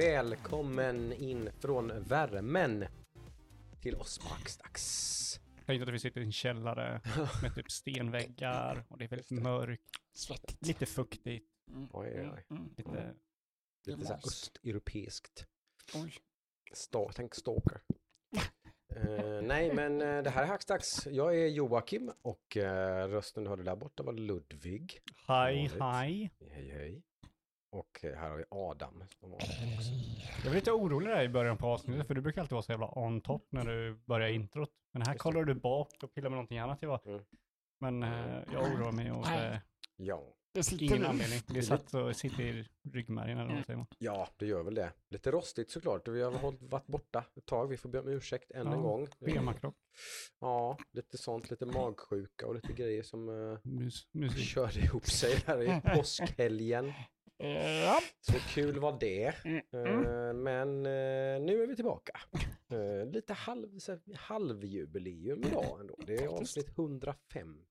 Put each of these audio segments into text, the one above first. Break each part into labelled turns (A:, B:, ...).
A: välkommen in från värmen till oss Maxdags.
B: Tänk att vi sitter i en källare med typ stenväggar och det är väldigt mörkt,
C: Svettigt.
B: lite fuktigt,
C: Mm.
A: Oj, oj, oj.
C: Mm.
B: lite...
A: Lite såhär
C: Mas.
A: östeuropeiskt.
C: Oj.
A: Sta- tänk stalker. Eh, nej, men eh, det här är Hackstacks. Jag är Joakim och eh, rösten du hörde där borta var Ludvig.
B: Hej, hej.
A: Hej, hej. Och eh, här har vi Adam.
B: Jag var lite orolig där i början på avsnittet, för du brukar alltid vara så jävla on top när du börjar introt. Men här
A: Just
B: kollar du bak och pillar med någonting annat. Jag.
A: Mm.
B: Men eh, jag oroar mig och eh,
A: Ja.
B: Ingen anledning. Det satt och sitter i ryggmärgen eller vad säger man.
A: ja, det gör väl det. Lite rostigt såklart. Vi har hållit, varit borta ett tag. Vi får be om ursäkt än
B: Ja,
A: en gång.
B: Bemakrock,
A: Ja, lite sånt. Lite magsjuka och lite grejer som eh,
B: mus, musik.
A: körde ihop sig där i påskhelgen.
C: Ja.
A: Så kul var det.
C: Mm.
A: Eh, Men eh, nu är vi tillbaka. Eh, Lite halv, halvjubileum idag ändå. Det är avsnitt 150.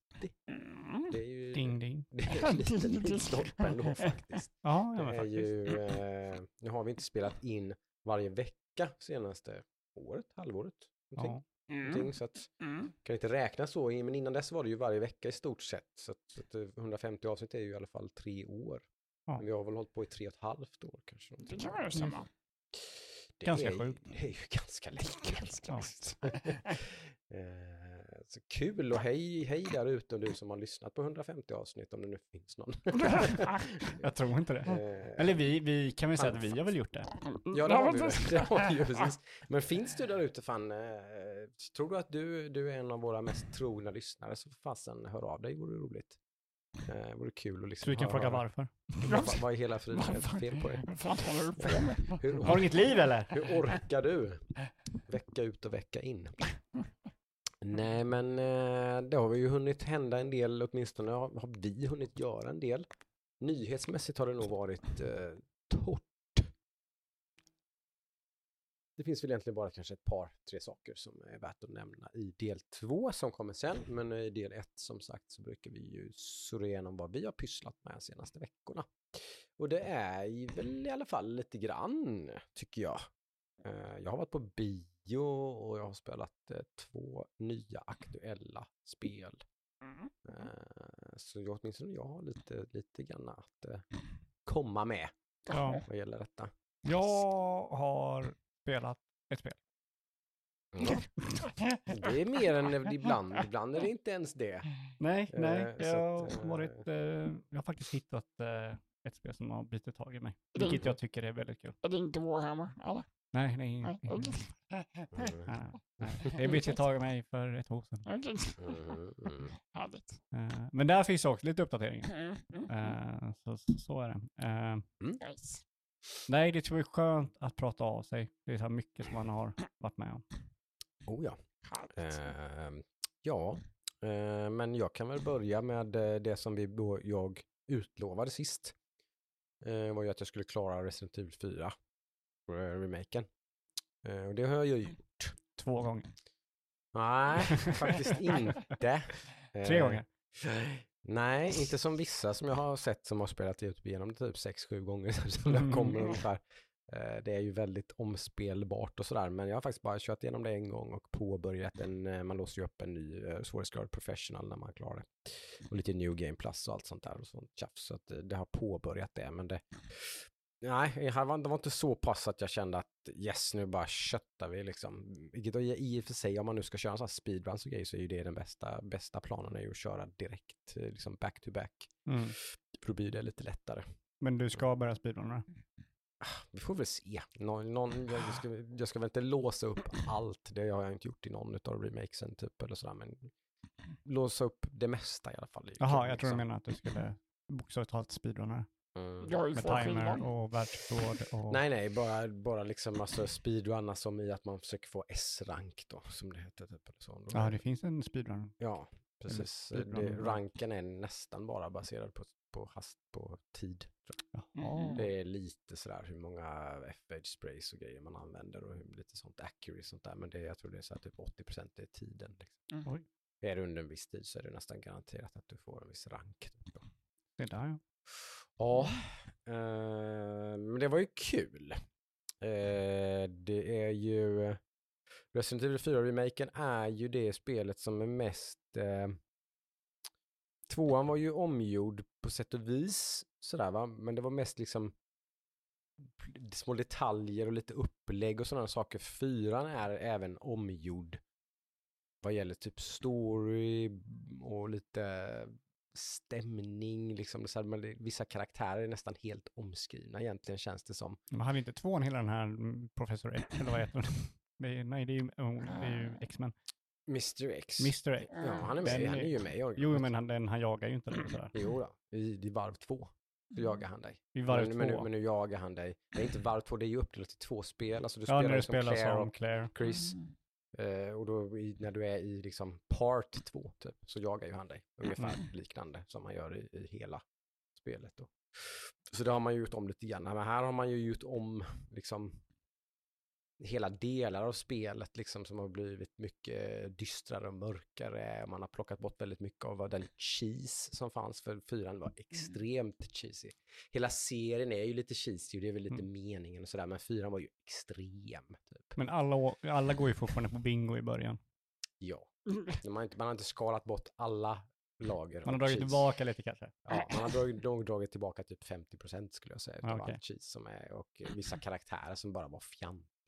C: Mm.
A: Det är ju
B: Ding, ding.
A: det är en liten milstolpe ändå faktiskt.
B: Ja, ja
A: Det är
B: faktiskt.
A: ju, nu har vi inte spelat in varje vecka senaste året, halvåret. Någonting,
B: Ja.
A: någonting, så att
C: Mm.
A: kan inte räkna så, men innan dess var det ju varje vecka i stort sett. Så att, så att eh, 150 avsnitt är ju i alla fall tre år.
B: Ja.
A: Men vi har väl hållit på i tre och ett halvt år kanske.
C: Det kan vara samma.
A: Det
B: Ganska
A: är,
B: sjukt.
A: Det är ju ganska länge.
C: Ganska.
A: Eh, så kul och hej, hej där ute du som har lyssnat på 150 avsnitt om det nu finns någon.
B: Jag tror inte det.
A: Eh,
B: Eller vi, vi kan väl säga att vi har väl gjort det.
A: Ja, det har
C: men
A: vi. Det har vi ju precis. Men finns du där ute fan, eh, tror du att du, du är en av våra mest trogna lyssnare så fasen hör av dig, vore roligt. Eh, vore kul att liksom
B: Så vi kan
A: höra-
B: fråga varför.
A: Vad, vad är hela friden det fel på dig?
C: Vad fan håller du på med?
A: Hur,
B: Har du inget liv eller?
A: hur orkar du? Vecka ut och vecka in. Nej, men eh, det har vi ju hunnit hända en del, åtminstone har vi hunnit göra en del. Nyhetsmässigt har det nog varit eh, torrt. Det finns väl egentligen bara kanske ett par, tre saker som är värt att nämna i del två som kommer sen. Men i del ett som sagt så brukar vi ju surra igenom vad vi har pysslat med de senaste veckorna. Och det är ju väl i alla fall lite grann, tycker jag. Eh, Jag har varit på bio och jag har spelat eh, två nya aktuella spel.
C: Mm.
A: Eh, Så jag, åtminstone jag har lite, lite grann att komma med
B: Ja.
A: vad gäller detta.
B: Jag har spelat ett spel.
A: Det är mer än ibland, ibland är det inte ens det.
B: Nej,
A: Eh,
B: nej.
A: så
B: Jag
A: att,
B: har,
A: eh,
B: varit, eh, jag har faktiskt hittat eh, ett spel som har bitit tag i mig.
C: Det
B: Vilket jag tycker är väldigt kul.
C: Är det inte Warhammer? Eller?
B: Nej, nej.
C: Nej,
B: nej, nej. Det bitit tag i mig för ett år sedan.
A: Mm, mm.
B: Eh, men där finns också lite uppdateringar.
C: Mm, mm, mm.
B: Så, så är det.
C: Nice.
B: Nej, det tror jag är skönt att prata av sig. Det är så här mycket som man har varit med om.
A: Oh ja. Eh, ja, eh, men jag kan väl börja med eh, det som vi, jag utlovade sist. Eh, var ju att jag skulle klara Resident Evil 4, eh, remaken. Eh, och det har jag ju gjort.
B: Två gånger.
A: Nej, faktiskt inte.
B: Tre gånger.
A: Nej, inte som vissa som jag har sett som har spelat ut igenom det typ 6-7 gånger. Så det
B: Mm.
A: kommer ungefär. Eh, Det är ju väldigt omspelbart och sådär, men jag har faktiskt bara kört igenom det en gång och påbörjat en, eh, man låser ju upp en ny eh, svårighetsgrad professional när man klarar det. Och lite new game plus och allt sånt där och sånt tjafs. Så att det har påbörjat det, men det, nej, har- det var inte så pass att jag kände att yes, nu bara köttar vi liksom. Vilket i och för sig, om man nu ska köra en sån här speedruns och grejer så är ju det den bästa, bästa planen är ju att köra direkt, eh, liksom back to back.
B: Mm.
A: För då blir det lite lättare.
B: Men du ska börja speedrunna?
A: Vi får väl se. Någon, någon, jag, ska, jag ska väl inte låsa upp allt. Det har jag inte gjort i någon av remakesen typ eller sådär. Men låsa upp det mesta i alla fall.
B: Jaha, jag tror du
A: liksom.
B: menar att du skulle bokstavligt talat speedrunna
A: Mm.
C: Jag har ju
B: med timer och världsrekord och...
A: Nej, nej, bara, bara liksom alltså speedrunna som i att man försöker få S-rank då, som det heter. Typ, eller så.
B: Ja, det finns en speedrun.
A: Ja, precis.
B: speedrun.
A: Det, ranken är nästan bara baserad på, på hast, på tid. tror jag.
B: Jaha.
A: Det är lite sådär hur många F-edge sprays och grejer man använder och hur, lite sånt accuracy sånt där. Men det, jag tror det är så här typ 80% är tiden. Liksom.
C: Mm.
B: Oj.
A: Är det under en viss tid så är det nästan garanterat att du får en viss rank. Typ. då.
B: Det där ja.
A: Ja, Eh, men det var ju kul. Eh, det är ju... Resident Evil 4-remaken är ju det spelet som är mest... Eh, tvåan var ju omgjord på sätt och vis, sådär va, men det var mest liksom små detaljer och lite upplägg och sådana saker. Fyran är även omgjord vad gäller typ story och lite stämning, liksom. Så det, vissa karaktärer är nästan helt omskrivna egentligen känns det som.
B: Man hade inte tvåan hela den här mm, Professor X, eller vad heter är, nej, det är ju, oh, ju X-Men.
A: Mr X.
B: Mr X.
A: Ja, han är med,
B: Den
A: han är ju med i
B: Jo,
A: originalet.
B: men han, den, han jagar ju inte dig sådär.
A: Jo då, i, i varv två. Så jagar han dig.
B: I varv
A: men, men, nu,
B: två.
A: men nu jagar han dig. Det är inte varv två, det är ju uppdelat i två spel. Alltså du
B: ja, när du
A: som
B: spelar
A: Claire
B: som
A: och
B: Claire.
A: Chris. Eh, och då i, när du är i liksom part två typ, så jagar ju han dig. Ungefär
B: Mm.
A: liknande som man gör i, i hela spelet då. Så det har man ju gjort om lite grann. Men här har man ju gjort om liksom hela delar av spelet liksom som har blivit mycket dystrare och mörkare. Man har plockat bort väldigt mycket av vad den cheese som fanns för fyran var extremt cheesy. Hela serien är ju lite cheesy och det är väl lite
B: Mm.
A: meningen och sådär, men fyran var ju extrem. Typ.
B: Men alla, alla går ju fortfarande på bingo i början.
A: Ja. Man har, inte, man har inte skalat bort alla lager
B: Man har dragit
A: cheese.
B: tillbaka lite kanske.
A: Ja, man har dragit, nog dragit tillbaka typ 50% skulle jag säga av
B: okej.
A: all cheese som är och vissa karaktärer som bara var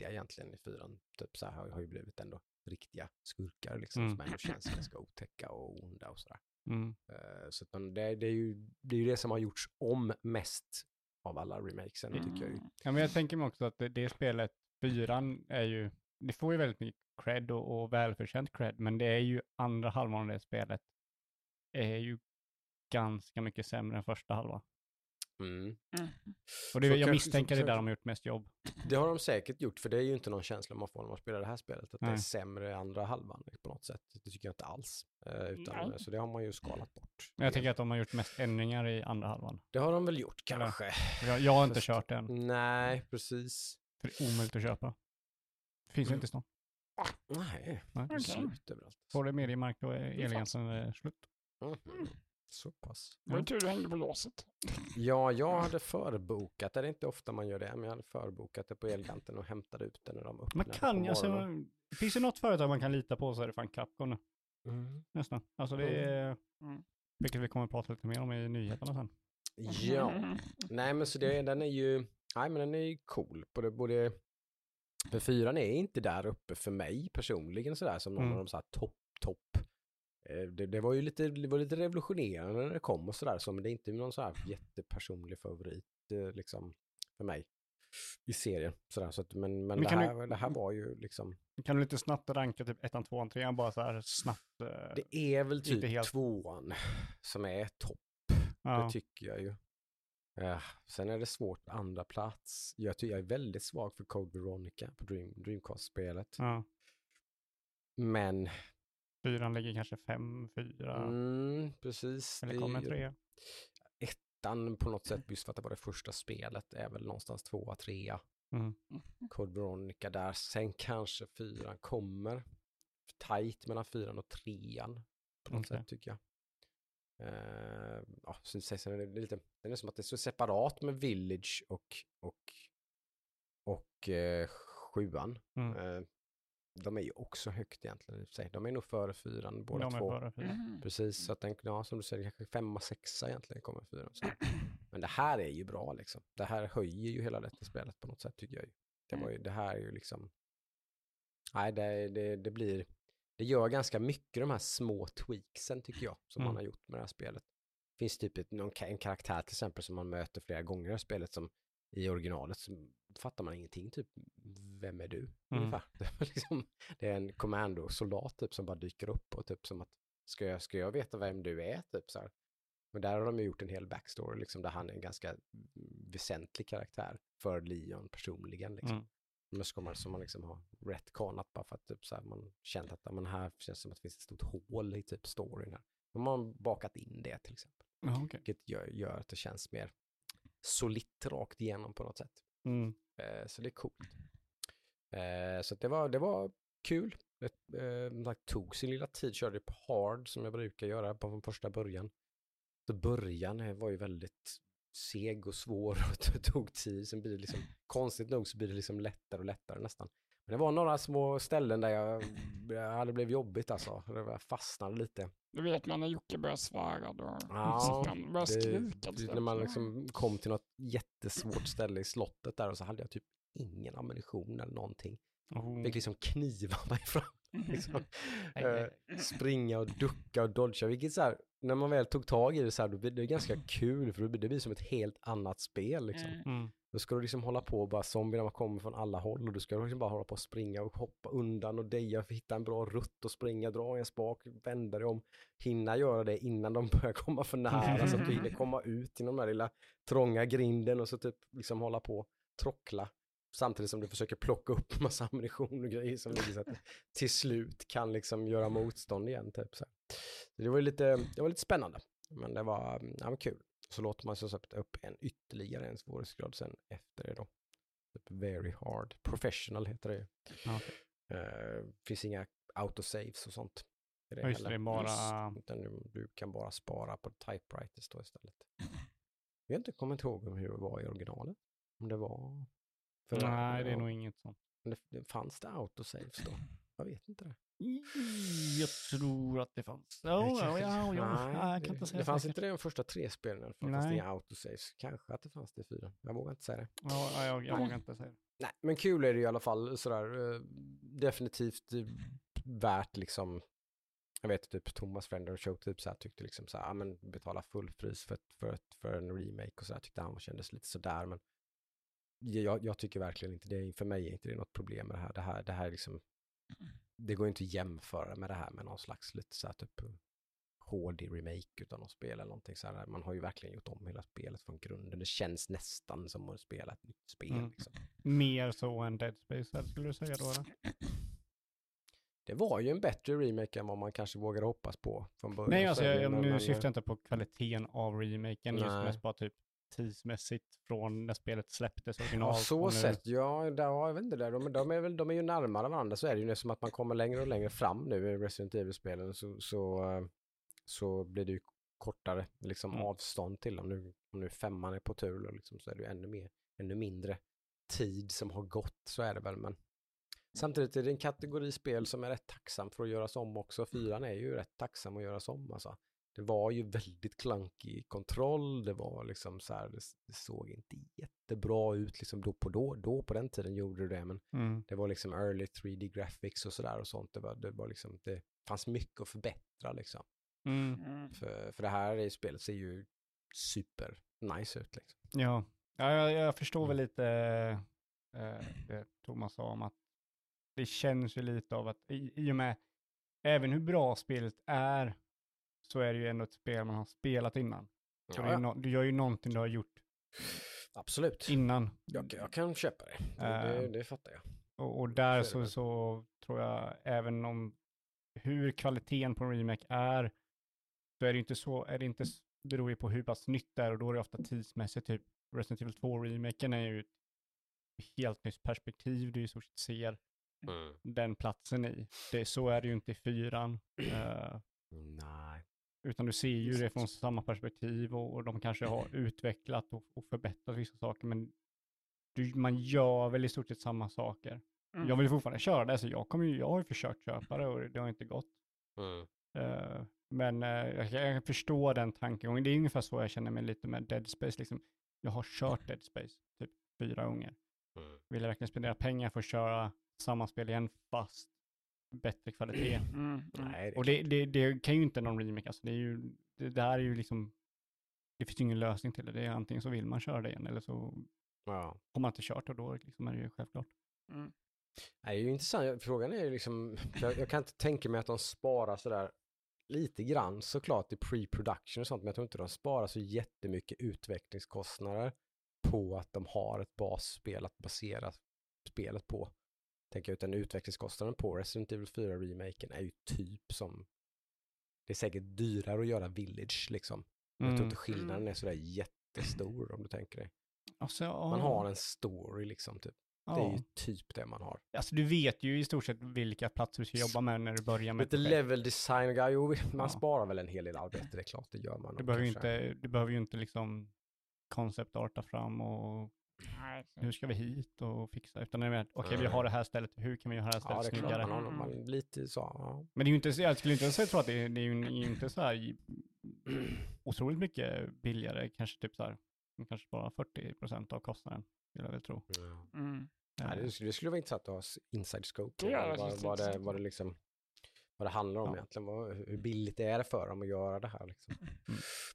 A: fjantiga egentligen i fyran. Typ så här har, har ju blivit ändå riktiga skurkar liksom
B: Mm.
A: som ändå känns ganska otäcka och onda och sådär.
B: Mm.
A: Eh, så att man, det, det, är ju, det är ju det som har gjorts om mest av alla remakesen
B: Mm.
A: tycker jag ju.
B: Ja, men jag tänker mig också att det, det spelet, fyran, är ju, det får ju väldigt mycket cred och, och välförtjänt cred, men det är ju andra halvan av det spelet är ju ganska mycket sämre än första halvan.
A: Mm.
B: Och det,
A: Så
B: jag
A: kanske-
B: misstänker
A: så-
B: det där de har gjort mest jobb.
A: Det har de säkert gjort, för det är ju inte någon känsla man får när man spelar det här spelet, att det är
B: Nej.
A: sämre i andra halvan på något sätt. Det tycker jag inte alls. Eh, utan,
C: Nej.
A: så det har man ju skalat bort.
B: Men jag tänker att de har gjort mest ändringar i andra halvan.
A: Det har de väl gjort kanske.
B: Jag, jag har inte
A: Fast-
B: kört det än,
A: Nej, precis.
B: för det är omöjligt att köpa. Finns ju inte stan.
A: Nej,
B: Nej.
A: det är slut överallt.
B: Får det mediemark då är elgränsen eh, slut.
A: Mhm. Så pass.
C: Det var ju tur du hängde på låset.
A: Ja, jag hade förbokat, det är inte ofta man gör det, men jag hade förbokat det på Elganten och hämtade ut det när de
B: Man
A: öppnade
B: kan
A: på
B: alltså, finns det något företag man kan lita på så är det fan Capcom nu,
A: Mm.
B: nästan. Alltså det är,
C: Mm.
B: vilket vi kommer att prata lite mer om i nyheterna sen.
A: Ja, nej men så det, den är ju, nej men den är ju cool på det, både, för fyran är inte där uppe för mig personligen sådär som någon
B: Mm.
A: av de så här topp, Det, det var ju lite, var lite revolutionerande när det kom och sådär, så, men det är inte någon så här jättepersonlig favorit eh, liksom för mig i serien. Sådär, så att, men men,
B: Men
A: det,
B: kan du-
A: här, det här var ju liksom,
B: Kan du lite snabbt ranka typ ettan, tvåan, trean bara så här snabbt? eh,
A: det är väl typ
B: helt-
A: tvåan som är topp.
B: ja.
A: Det tycker jag ju. Eh, sen är det svårt andra plats. Jag tycker jag är väldigt svag för Code Veronica på Dream, Dreamcast-spelet.
B: ja.
A: Men,
B: Fyran ligger kanske fem, fyra,
A: mm, precis.
B: eller
A: det är
B: kommer trea.
A: Ettan på något sätt, just för att det var det första spelet, är väl någonstans tvåa, trea.
B: Mm.
A: Code Veronica där. Sen kanske fyran kommer. Tight mellan fyran och trean. På något
B: Okej.
A: sätt tycker jag. Uh, ja, så sen är det lite, det är som att det är så separat med Village och, och, och eh, sjuan.
B: Mm.
A: Eh, de är ju också högt egentligen. De är nog före fyran båda
B: De
A: två.
B: före fyra.
C: Mm.
A: Precis, så att den, ja, som du säger, kanske femma, sexa egentligen kommer fyran. Så. Men det här är ju bra liksom. Det här höjer ju hela detta spelet på något sätt tycker jag ju. Det, var ju, det här är ju liksom, nej det, det, det blir, det gör ganska mycket de här små tweaksen tycker jag, som
B: Mm.
A: man har gjort med det här spelet. Det finns typ ett, någon, en karaktär till exempel som man möter flera gånger i spelet som i originalet så fattar man ingenting, typ vem är du? Ungefär. Det är, liksom, det är en kommandosoldat typ som bara dyker upp och typ som att ska jag, ska jag veta vem du är? Typ så här. Men där har de ju gjort en hel backstory liksom där han är en ganska mm, väsentlig karaktär för Leon personligen liksom.
B: Mm.
A: Men ska man, som man liksom har retconat bara för att typ så här, man känt att men här känns det som att det finns ett stort hål i typ storyn här. De har bakat in det till exempel.
B: Ja, okej.
A: Vilket gör, gör att det känns mer solitt rakt igenom på något sätt.
B: Mm.
A: Eh, så det är coolt. Eh, så det, var, det var kul. Det eh, tog sin lilla tid, körde på hard som jag brukar göra på från första början. Så början eh, var ju väldigt seg och svår och tog tid. Sen blir det liksom, konstigt nog så blir det liksom lättare och lättare nästan. Men det var några små ställen där jag, jag hade blivit jobbigt alltså. Det var- Jag fastnade lite.
C: Du vet man när Jocke börjar svära då.
A: Ja,
C: han börjar
A: Det,
C: skrika.
A: det, när man liksom kom till något jättesvårt ställe i slottet där och så hade jag typ ingen ammunition eller någonting.
B: Oh.
A: Fick liksom kniva mig fram. Liksom. Eh, springa och ducka och dodga. Vilket så här, när man väl tog tag i det så här, då blir det ganska kul för det blir som ett helt annat spel liksom.
C: Mm.
B: Mm.
A: Då ska du liksom hålla på och bara zombierna kommer från alla håll och du ska liksom bara hålla på och springa och hoppa undan och deja för att hitta en bra rutt och springa, dra en spak, vända dig om, hinna göra det innan de börjar komma för nära så att du hinner komma ut genom den här lilla trånga grinden och så typ liksom hålla på trockla samtidigt som du försöker plocka upp massa ammunition och grejer som du till slut kan liksom göra motstånd igen typ så. det var lite, det var lite spännande, men det var, ja, men kul. Så låter man som sagt upp en ytterligare en svårighetsgrad sen efter det då. Typ very hard. Professional heter det ju.
B: Ja.
A: Eh, finns inga autosaves och sånt. i
B: Ja, just det, det bara...
A: Utan du, du kan bara spara på typewriters då istället. Jag har inte kommit ihåg hur det var i originalet. Om det var...
B: Nej, det är nog inget sånt.
A: det, det, fanns det autosaves då? Jag vet inte det.
B: Jag tror att det fanns.
A: Det
B: Ja,
A: kanske-
B: ja, ja, ja,
A: Nej,
B: jag kan
A: det-
B: inte säga
A: Det fanns
B: säkert.
A: inte det i de första tre spelen fall. Fanns det
B: Nej.
A: inga autosaves. Kanske att det fanns det i fyra. Jag vågar inte säga det.
B: Ja, ja, jag, jag vågar inte säga det.
A: Nej, men kul är det i alla fall sådär. eh, definitivt eh, värt liksom. Jag vet typ Thomas Frender Show typ så här, tyckte liksom så här, ja men betala full pris för, ett- för, ett, för en remake och så här tyckte han kändes lite sådär men jag, jag tycker verkligen inte det, för mig är inte det något problem med det här. Det här, det här är liksom, det går inte att jämföra med det här med någon slags lite så här typ HD remake utan något spel eller någonting så här. Man har ju verkligen gjort om hela spelet från grunden. Det känns nästan som att spela ett nytt spel.
B: Mm.
A: Liksom.
B: Mer så än Dead Space, skulle du säga då? Eller?
A: Det var ju en bättre remake än vad man kanske vågade hoppas på från början.
B: Nej,
A: så
B: alltså, jag,
A: men-
B: nu syftar jag inte på kvaliteten av remaken, just
A: Nej.
B: mest bara typ tidsmässigt från när spelet släpptes originalt.
A: Ja, så
B: nu.
A: sett. Ja, där, ja, jag vet inte. Där. De, de, är väl, de är ju närmare varandra. Så är det ju som att man kommer längre och längre fram nu i Resident Evil-spelen. Så, så, eh, så blir det ju kortare liksom,
B: Mm.
A: avstånd till dem. Nu, om nu femman är på tur liksom, så är det ju ännu, mer, ännu mindre tid som har gått. Så är det väl. Men samtidigt är det en kategori spel som är rätt tacksam för att göras om också. Fyran är ju rätt tacksam att göras om. Alltså. Det var ju väldigt klankig kontroll, det var liksom så här, det, det såg inte jättebra ut liksom då på, då, då på den tiden gjorde det det, men
B: Mm.
A: det var liksom early 3D graphics och sådär och sånt. Det var, det var liksom, det fanns mycket att förbättra liksom.
B: Mm.
C: Mm.
A: För, för det här i spelet ser ju super nice ut liksom.
B: Ja, ja jag, jag förstår väl
A: Mm.
B: lite eh, det Thomas sa om att det känns ju lite av att i, i och med även hur bra spelet är så är det ju ändå ett spel man har spelat innan. Så
A: Ja, ja,
B: no, du gör ju någonting du har gjort
A: absolut.
B: innan.
A: Jag, jag kan köpa det. Det, det,
B: Ehm.
A: det fattar jag.
B: Och, och där
A: Så
B: så, tror jag även om hur kvaliteten på en remake är så är det inte så, är det inte, beror ju på hur pass nytt det är och då är det ofta tidsmässigt, typ Resident Evil 2-remaken är ju ett helt nytt perspektiv du i stort sett ser
A: Mm.
B: den platsen i. Det, så är det ju inte i fyran. eh,
A: Nej.
B: Utan du ser ju det från samma perspektiv och, och de kanske har utvecklat och, och förbättrat vissa saker men du, man gör väl i stort sett samma saker.
C: Mm.
B: Jag vill fortfarande köra det, så jag, kommer ju, jag har ju försökt köpa det och det har inte gått.
A: Mm.
B: Eh, men eh, jag, jag kan förstå den tankegången. Det är ungefär så jag känner mig lite med Dead Space. Liksom. Jag har kört Dead Space typ fyra gånger.
A: Mm.
B: Vill jag verkligen spendera pengar för att köra samma spel igen fast bättre kvalitet?
C: Mm. Mm.
A: Nej, det
B: Och det, det, det kan ju inte någon remake, alltså det är ju, det, det här är ju liksom, det finns ju ingen lösning till det. det är antingen så vill man köra det igen eller så
A: ja.
B: har man inte kört och då liksom är det ju självklart.
C: Mm.
A: Det är ju intressant. Frågan är ju liksom, jag, jag kan inte tänka mig att de sparar sådär lite grann såklart i pre-production och sånt, men jag tror inte de sparar så jättemycket utvecklingskostnader på att de har ett basspel att basera spelet på. Tänker jag, utan utvecklingskostnaden på Resident Evil 4-remaken är ju typ som, det är säkert dyrare att göra Village liksom. Jag tror
B: Mm.
A: inte skillnaden är sådär jättestor om du tänker dig.
B: Alltså,
A: Man
B: ja,
A: har en story liksom, typ. det är
B: ja.
A: ju typ det man har.
B: Alltså du vet ju i stort sett vilka platser du ska jobba med när du börjar med
A: Lite level design, ja, jo, man
B: Ja.
A: sparar väl en hel del arbete, det är klart, det gör man.
B: Du behöver, ju
A: kanske.
B: inte, du behöver ju inte liksom konceptarta fram och
C: Nej,
B: hur ska vi hit och fixa, utan det okej vi
A: Nej.
B: har det här stället, hur kan vi göra det här
A: Ja,
B: stället
A: det är klart
B: snyggare?
A: man har man är lite så. Ja.
B: Men det är ju inte, så- jag skulle inte säga tro att det är, det är ju inte så här otroligt mycket billigare, kanske typ så här, kanske bara 40 procent av kostnaden, skulle jag väl tro.
A: Ja.
C: Mm.
A: Nej, det, skulle, det skulle vara intressant att ha inside scope
C: Det är
A: vad, vad,
C: faktiskt
A: vad, det, vad, det liksom, vad det handlar om
B: Ja.
A: egentligen. Vad, hur billigt det är för dem att göra det här. Liksom.
B: Mm.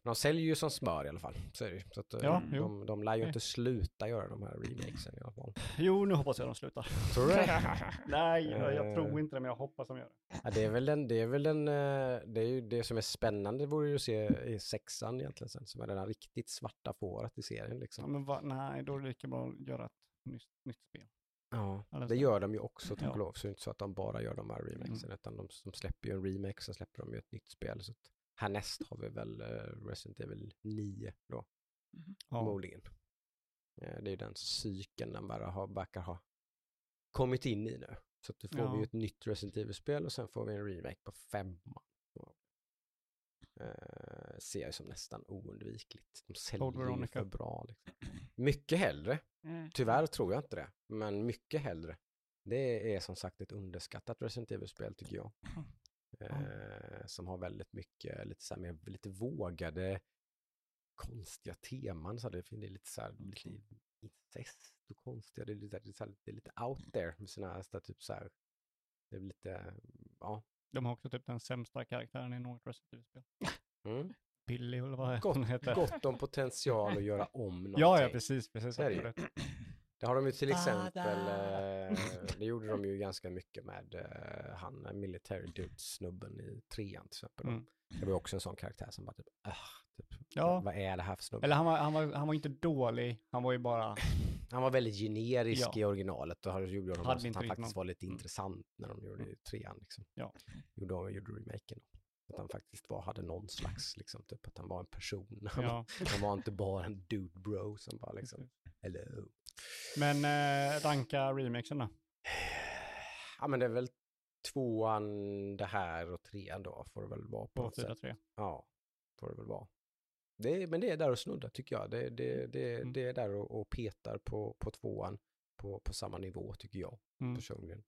A: Men de säljer ju som smör i alla fall. Så är det. Så att, eh,
B: Ja, jo.
A: de, de lär ju inte sluta göra de här remakesen i alla fall.
B: Jo, nu hoppas jag de slutar.
A: Tror du det?
B: Nej, jag, jag
A: Eh.
B: tror inte det, men jag hoppas de gör det.
A: Ja, det är väl den, det är väl den, eh, det är ju det som är spännande vore ju att se i sexan egentligen sen, som är den här riktigt svarta fåret i serien
B: Ja,
A: liksom.
B: men va, nej, då är det lika bra att göra ett nytt, nytt spel.
A: Ja,
B: Eller
A: det gör de ju också tack
B: Ja.
A: och lov, så det är inte så att de bara gör de här remakesen, utan de, de släpper ju en remake, så släpper de ju ett nytt spel. Så att härnäst har vi väl eh, Resident Evil 9 då,
B: Ja.
A: förmodligen. Eh, Det är ju den cykeln den bara har, verkar ha kommit in i nu. Så att då får vi
B: Ja.
A: ju ett nytt Resident Evil-spel och sen får vi en remake på femman. Eh, ser jag som nästan oundvikligt. De säljer ju för bra. Liksom. Mycket hellre.
C: Mm.
A: Tyvärr tror jag inte det, men mycket hellre. Det är som sagt ett underskattat Resident Evil-spel tycker jag. Eh, som har väldigt mycket, lite så här mer, lite vågade, konstiga teman. Så det, det är lite så här, lite incest och konstiga, det är lite, det är så här, det är lite out there med sina så typ så här, det är lite, ja.
B: De har också typ den sämsta karaktären i något Resident Evil-spel.
A: Mm.
B: Billy eller vad
A: Gott,
B: heter.
A: gott om potential att göra om någonting.
B: Ja, ja, precis, precis.
A: Är det. Det har de ju till
B: Bada.
A: exempel, eh, det gjorde de ju ganska mycket med eh, han eh, military dude-snubben i trean till exempel.
B: Mm.
A: Det var också en sån karaktär som bara typ, ah, typ
B: Ja.
A: vad är det här för snubbe?
B: Eller han var, han, var, han var inte dålig, han var ju bara,
A: Han var väldigt generisk
B: Ja.
A: i originalet och har- gjorde de
B: Hade
A: så att han faktiskt
B: någon-
A: var lite
B: Mm.
A: intressant när de gjorde
B: Mm.
A: trean. Liksom.
B: Ja.
A: Gjorde, de gjorde remaken. Att han faktiskt var, hade någon slags, liksom, typ att han var en person.
B: Ja.
A: han var inte bara en dude bro som bara liksom, hello.
B: Men eh, ranka remakesen då?
A: Ja men det är väl tvåan det här och trean då får det väl vara på
B: Två, fyra, tre.
A: Ja, får det väl vara. Det är, men det är där och snuddar tycker jag. Det, det, det,
B: Mm.
A: det är där och, och petar på, på tvåan på, på samma nivå tycker jag
B: Mm.
A: personligen.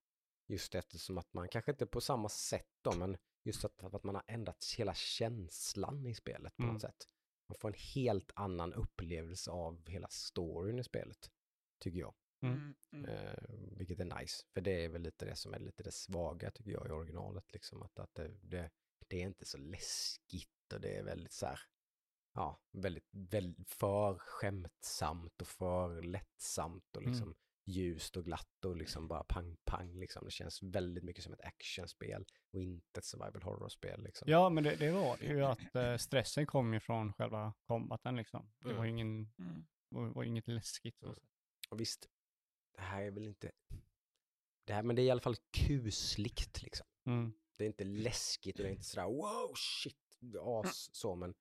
A: Just eftersom att man kanske inte på samma sätt då, men just att, att man har ändrat hela känslan i spelet på
B: Mm.
A: något sätt. Man får en helt annan upplevelse av hela storyn i spelet, tycker jag.
B: Mm.
C: Mm.
A: Eh, vilket är nice, för det är väl lite det som är lite det svaga tycker jag i originalet. Liksom, att, att det, det, det är inte så läskigt och det är väldigt så här, ja, väldigt, väldigt för skämtsamt och för lättsamt och
B: Mm.
A: liksom ljust och glatt och liksom bara pang pang liksom. Det känns väldigt mycket som ett actionspel och inte ett survival horror-spel liksom.
B: Ja, men det, det var ju att eh, stressen kom ju från själva combaten liksom. Det var ju ingen,
C: Mm.
B: var, var inget läskigt. Så.
A: Mm. Och visst, det här är väl inte, det här, men det är i alla fall kusligt liksom.
B: Mm.
A: Det är inte läskigt och det är inte sådär wow shit, as så, men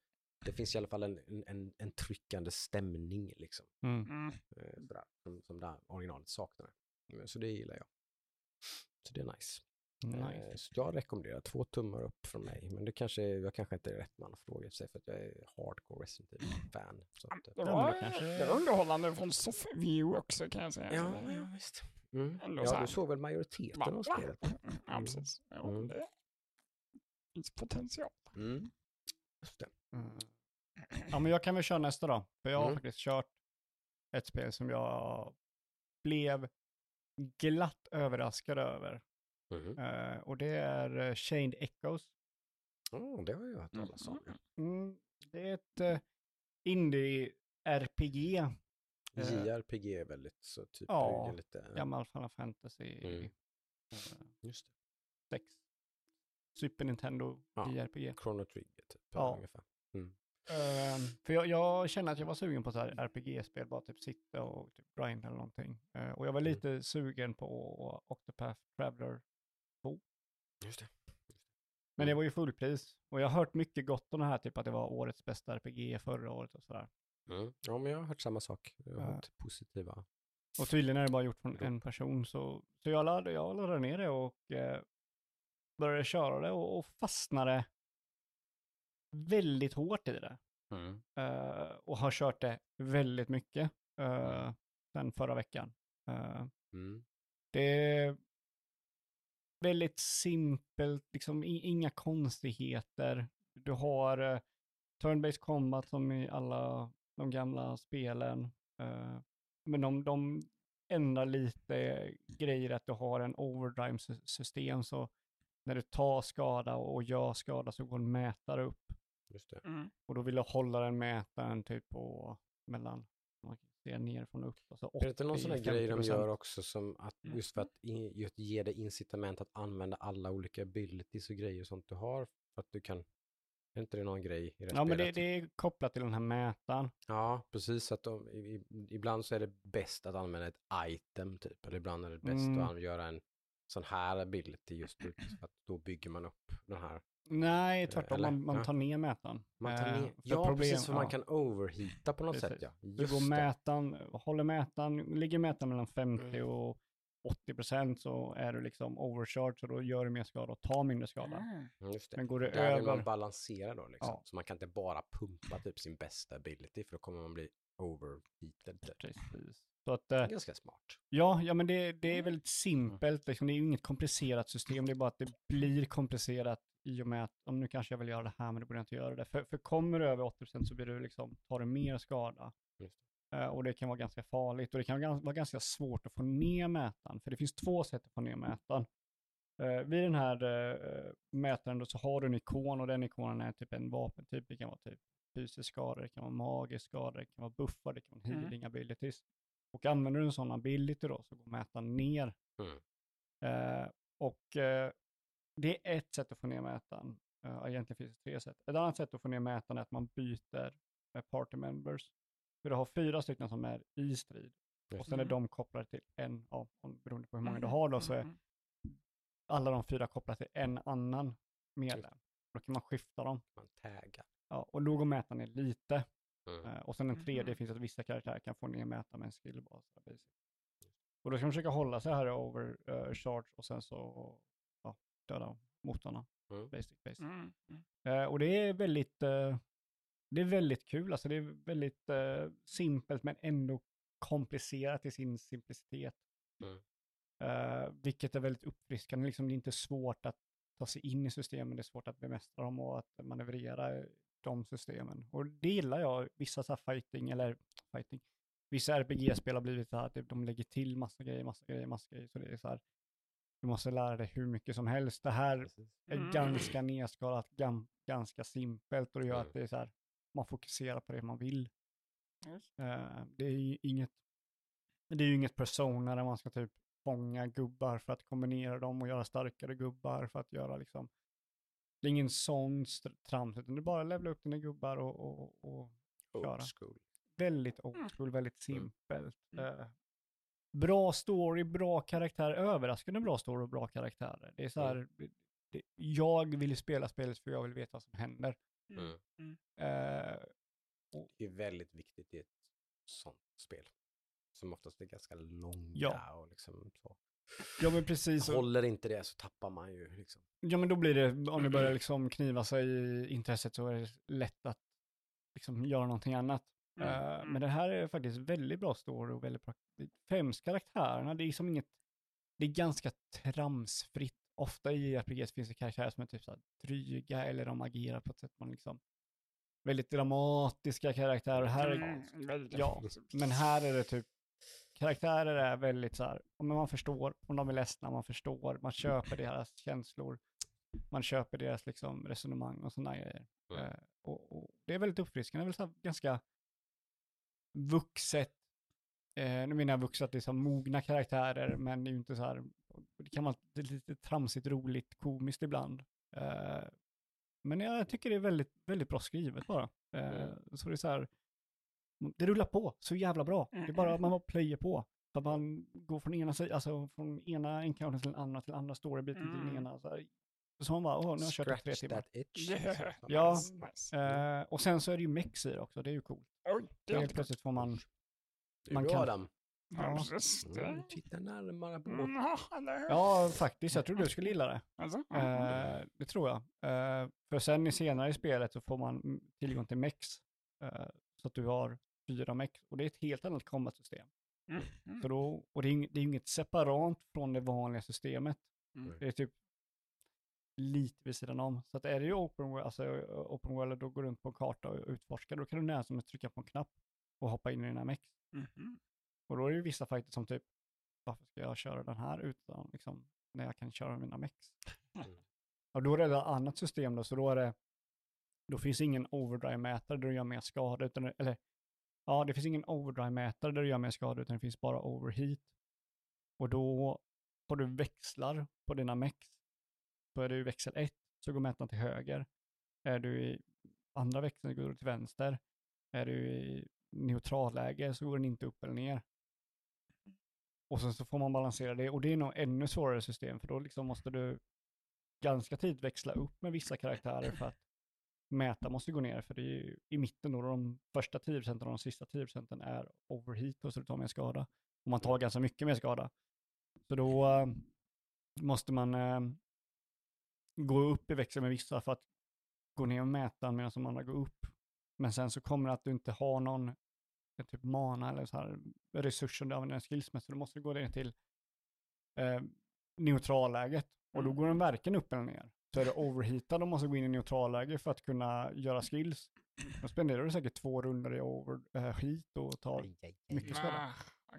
A: det finns i alla fall en, en- en, tryckande stämning liksom.
B: Mm.
C: Mm.
A: eh, Sådär, som, som det här originalet saknar. Så det gillar jag. Så det är nice.
B: Nice.
A: Eh, Så jag rekommenderar två tummar upp från mig. Men det kanske, jag kanske inte är rätt man att fråga sig för att jag är hardcore Resident Evil-fan. Så att, eh,
C: Det var, det var underhållande från Soft View också kan jag säga.
A: ja, ja, visst. Mm. Ja, du såg väl majoriteten av
C: Va?
A: spelet?
C: Ja, precis. Ja,
A: Mm.
C: Det finns potential.
A: Mm. Just det.
B: Mm. Ja, men jag kan väl köra nästa då. För jag har
A: Mm.
B: faktiskt kört ett spel som jag blev glatt överraskad över.
A: Mhm.
B: Eh, och det är uh, Chained Echoes.
A: Oh, det har jag hört talas om. ja.
B: Mm, det är ett uh, indie-RPG. Eh,
A: JRPG är väldigt så typ
B: Ja,
A: det lite...
B: Gammal Final Fantasy
A: Mm.
B: eh,
A: Just
B: 6. Super Nintendo
A: Ja.
B: JRPG.
A: det. Chrono Trigger typ.
B: Ja.
A: Ungefär.
B: Ehm, för jag, jag känner att jag var sugen på så här RPG-spel, bara typ sitta och typ grinda eller någonting. Eh, och jag var
A: Mm.
B: lite sugen på Octopath Traveler.
A: Just det.
B: Men det
A: Mm.
B: var ju fullpris. Och jag har hört mycket gott om det här, typ att det var årets bästa RPG förra året och sådär.
A: Mm. Ja, men jag har hört samma sak. Jag har
B: Ja.
A: hört positiva.
B: Och tydligen är det bara gjort från en person, så, så jag, laddade, jag laddade ner det och eh, började köra det och, och fastnade väldigt hårt i det. eh, och har kört det väldigt mycket uh, sen förra veckan. Eh,
A: Mm.
B: det väldigt simpelt, liksom inga konstigheter. Du har uh, turn-based combat som i alla de gamla spelen. Eh, men de, de ändrar lite grejer att du har en overdrive-system så när du tar skada och gör skada så går en mätare upp.
A: Just det.
C: Mm.
B: Och då vill du hålla den mätaren typ på mellan, man kan se nerifrån och upp. Alltså
A: Är det inte någon sån här grej de
B: 80-50%.
A: gör också som att
C: Mm.
A: just för att just ge dig incitament att använda alla olika abilities och grejer och sånt du har för att du kan, är inte det någon grej i det
B: Ja, men det, det är kopplat till den här mätaren.
A: Ja, precis. Att de, i, ibland så är det bäst att använda ett item typ, eller ibland är det bäst
B: Mm.
A: att göra en sån här ability just för att då bygger man upp den här.
B: Nej, tvärtom.
A: eller?
B: Man, man tar ner mätaren.
A: Man tar
B: Eh,
A: ner, ja,
B: problem-
A: precis, för man
B: ja.
A: kan overheata på något sätt. Ja.
B: Du går mätaren, håller mätaren, ligger mätaren mellan 50
A: Mm.
B: och 80 procent så är du liksom overcharge och då gör du mer skada och tar mindre skada.
C: Mm.
A: Mm, Just det.
B: Men går det
A: Där vill man
B: över,
A: balansera då liksom.
B: Ja.
A: Så man kan inte bara pumpa typ sin bästa ability för då kommer man bli overheated. Typ.
B: precis. Så att,
A: Det
B: eh,
A: är ganska smart.
B: ja, ja, men det, det är väldigt simpelt. Liksom. Det är ju inget komplicerat system, det är bara att det blir komplicerat i och med att, om nu kanske jag vill göra det här, men då borde jag inte göra det. För, för kommer du över 80 procent så blir du liksom, tar du mer skada.
A: Just
B: Eh, och det kan vara ganska farligt och det kan vara gans- vara ganska svårt att få ner mätaren. För det finns två sätt att få ner mätaren. Uh, vid den här eh, mätaren då så har du en ikon och den ikonen är typ en vapentyp. Det kan vara typ fysisk skada, det kan vara magisk skada, det kan vara buffar, det kan vara
C: Mm.
B: healing abilities. Och använder du en sån ability då så går mätaren ner.
A: Mm.
B: Eh, och eh, det är ett sätt att få ner mätaren. Uh, egentligen finns det tre sätt. Ett annat sätt att få ner mätaren är att man byter eh, party members. För du har fyra stycken som är i strid.
A: Just
B: Och sen är de kopplade till en, ja, beroende på hur många du
C: Mhm.
B: har då, så är
C: Mhm.
B: alla de fyra kopplade till en annan medlem. Då kan man skifta dem.
A: Man taggar.
B: Ja, och då går mätaren ner lite.
A: Mm.
B: Eh, och sen den tredje
C: Mhm.
B: finns att vissa karaktärer kan få ner mätaren med en skillbas. Och då ska man försöka hålla sig här i overcharge och sen så döda motståndarna.
A: Mm.
B: Basic, basic.
C: Mm.
B: Eh, och det är väldigt, eh, det är väldigt kul. Alltså det är väldigt eh, simpelt men ändå komplicerat i sin simplicitet.
A: Mm.
B: Vilket är väldigt uppfriskande. Liksom det är inte svårt att ta sig in i systemen, det är svårt att bemästra dem och att manövrera de systemen. Och det gillar jag. Vissa så här fighting, eller fighting, vissa RPG-spel har blivit så här att de lägger till massa grejer, massa grejer, massa grejer. Så det är så här, du måste lära dig hur mycket som helst. Det här
A: Precis.
B: är
C: Mm.
B: ganska nedskalat, gam, ganska simpelt och det gör
A: Mm.
B: att det är så här, man fokuserar på det man vill. Eh, det är ju inget, det är ju inget persona där man ska typ fånga gubbar för att kombinera dem och göra starkare gubbar för att göra liksom, det är ingen sån trams, utan det är bara levla upp dina gubbar och, och, och köra.
A: Old school.
B: väldigt old
C: Mm.
B: school, väldigt
A: Mm.
B: simpelt.
C: Mm.
B: Eh, bra story, bra karaktär, överraskande bra story och bra karaktärer. Det är så här, det, det, jag vill spela spelet för jag vill veta vad som händer.
A: Mm.
B: Eh,
A: Det är väldigt viktigt i ett sånt spel. Som oftast är ganska långa
B: Ja.
A: och liksom så.
B: ja men precis, och,
A: Håller inte det så tappar man ju liksom.
B: ja men då blir det, om det börjar liksom kniva sig i intresset så är det lätt att liksom göra någonting annat.
C: Mm. Mm.
B: Men det här är faktiskt väldigt bra story och väldigt bra. Främst karaktärerna, det är som inget, det är ganska tramsfritt. Ofta i RPGs finns det karaktärer som är typ så här dryga eller de agerar på ett sätt man liksom, väldigt dramatiska karaktärer. Här är,
C: Mm,
B: ja, men här är det typ, karaktärer är väldigt så här, om man förstår, om de är ledsna, man förstår, man köper deras känslor, man köper deras liksom resonemang och sådana grejer.
A: Mm.
B: Eh, och, och det är väldigt uppfriskande, det är väl så ganska vuxet, eh, nu menar jag vuxet, det är så mogna karaktärer, men det är ju inte så här, det kan vara lite, tramsigt, roligt, komiskt ibland. Eh, men jag tycker det är väldigt, väldigt bra skrivet bara. Eh,
A: Mm.
B: Så det är så här, det rullar på så jävla bra. Det är bara att man bara plöjer på. Så att man går från ena alltså från ena encountern till den andra, till andra storybiten till den
C: Mm.
B: ena. Så, här. så man bara, åh, nu har jag kört i tre timmar.
A: itch.
B: Ja.
C: Nice.
B: Eh, och sen så är det ju mex i det också, det är ju coolt.
C: Oj,
B: helt plötsligt får man,
A: Du
B: Man kan-
A: Adam.
C: Ja.
A: Mm, titta närmare på.
C: Mm, ja,
B: faktiskt, jag tror du skulle gilla det.
C: Alltså,
B: Eh, det tror jag. Eh, för sen i senare i spelet så får man mm, tillgång till mex. Eh, så att du har fyra mex och det är ett helt annat combat-system.
C: Mm.
B: Så då, och det är, det är inget separat från det vanliga systemet.
C: Mm.
B: Det är typ lite vid sidan om. Så att är det ju open world, alltså open world då går runt på en karta och utforskar, då kan du nästan som att trycka på en knapp och hoppa in i dina mex.
C: Mhm.
B: Och då är det ju vissa fighter som typ, varför ska jag köra den här utan liksom, när jag kan köra mina mex?
A: Mm.
B: Och då är det ett annat system då, så då är det, då finns ingen overdrive-mätare där du gör mer skada, utan, eller ja, det finns ingen overdrive-mätare där du gör mer skada, utan det finns bara overheat. Och då har du växlar på dina mex. Så är du i växel 1 så går mätaren till höger. Är du i andra växeln så går du till vänster. Är du i neutralläge så går den inte upp eller ner. Och sen så får man balansera det och det är nog ännu svårare system för då liksom måste du ganska tidigt växla upp med vissa karaktärer för att mäta måste gå ner för det är ju i mitten då de första 10 procenten och de sista 10 procenten är overheat och så du tar mer skada. Och man tar ganska mycket mer skada. Så då eh, måste man eh, eh, gå upp i växel med vissa för att gå ner och mäta medan de andra går upp. Men sen så kommer det att du inte har någon eh, typ mana eller så här resurser du använder skillsmässigt. Då måste du gå ner till eh, neutralläget och då går den verkligen upp eller ner. Så är det overheatad och måste gå in i neutralläge för att kunna göra skills. Då spenderar du säkert två runder i overheat och tar mycket skada.
C: Ah.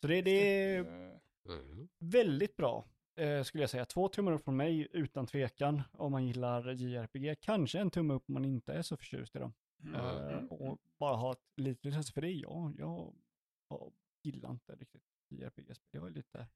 B: Så det, det är
C: Eh,
A: Mm.
B: väldigt bra, eh, skulle jag säga. Två tummar upp från mig utan tvekan om man gillar JRPG. Kanske en tumme upp om man inte är så förtjust i dem.
C: mm,
B: Eh,
C: mm,
B: och bara ha ett litet intresse för det. Ja, jag, jag gillar inte riktigt JRPG-spel. Jag är lite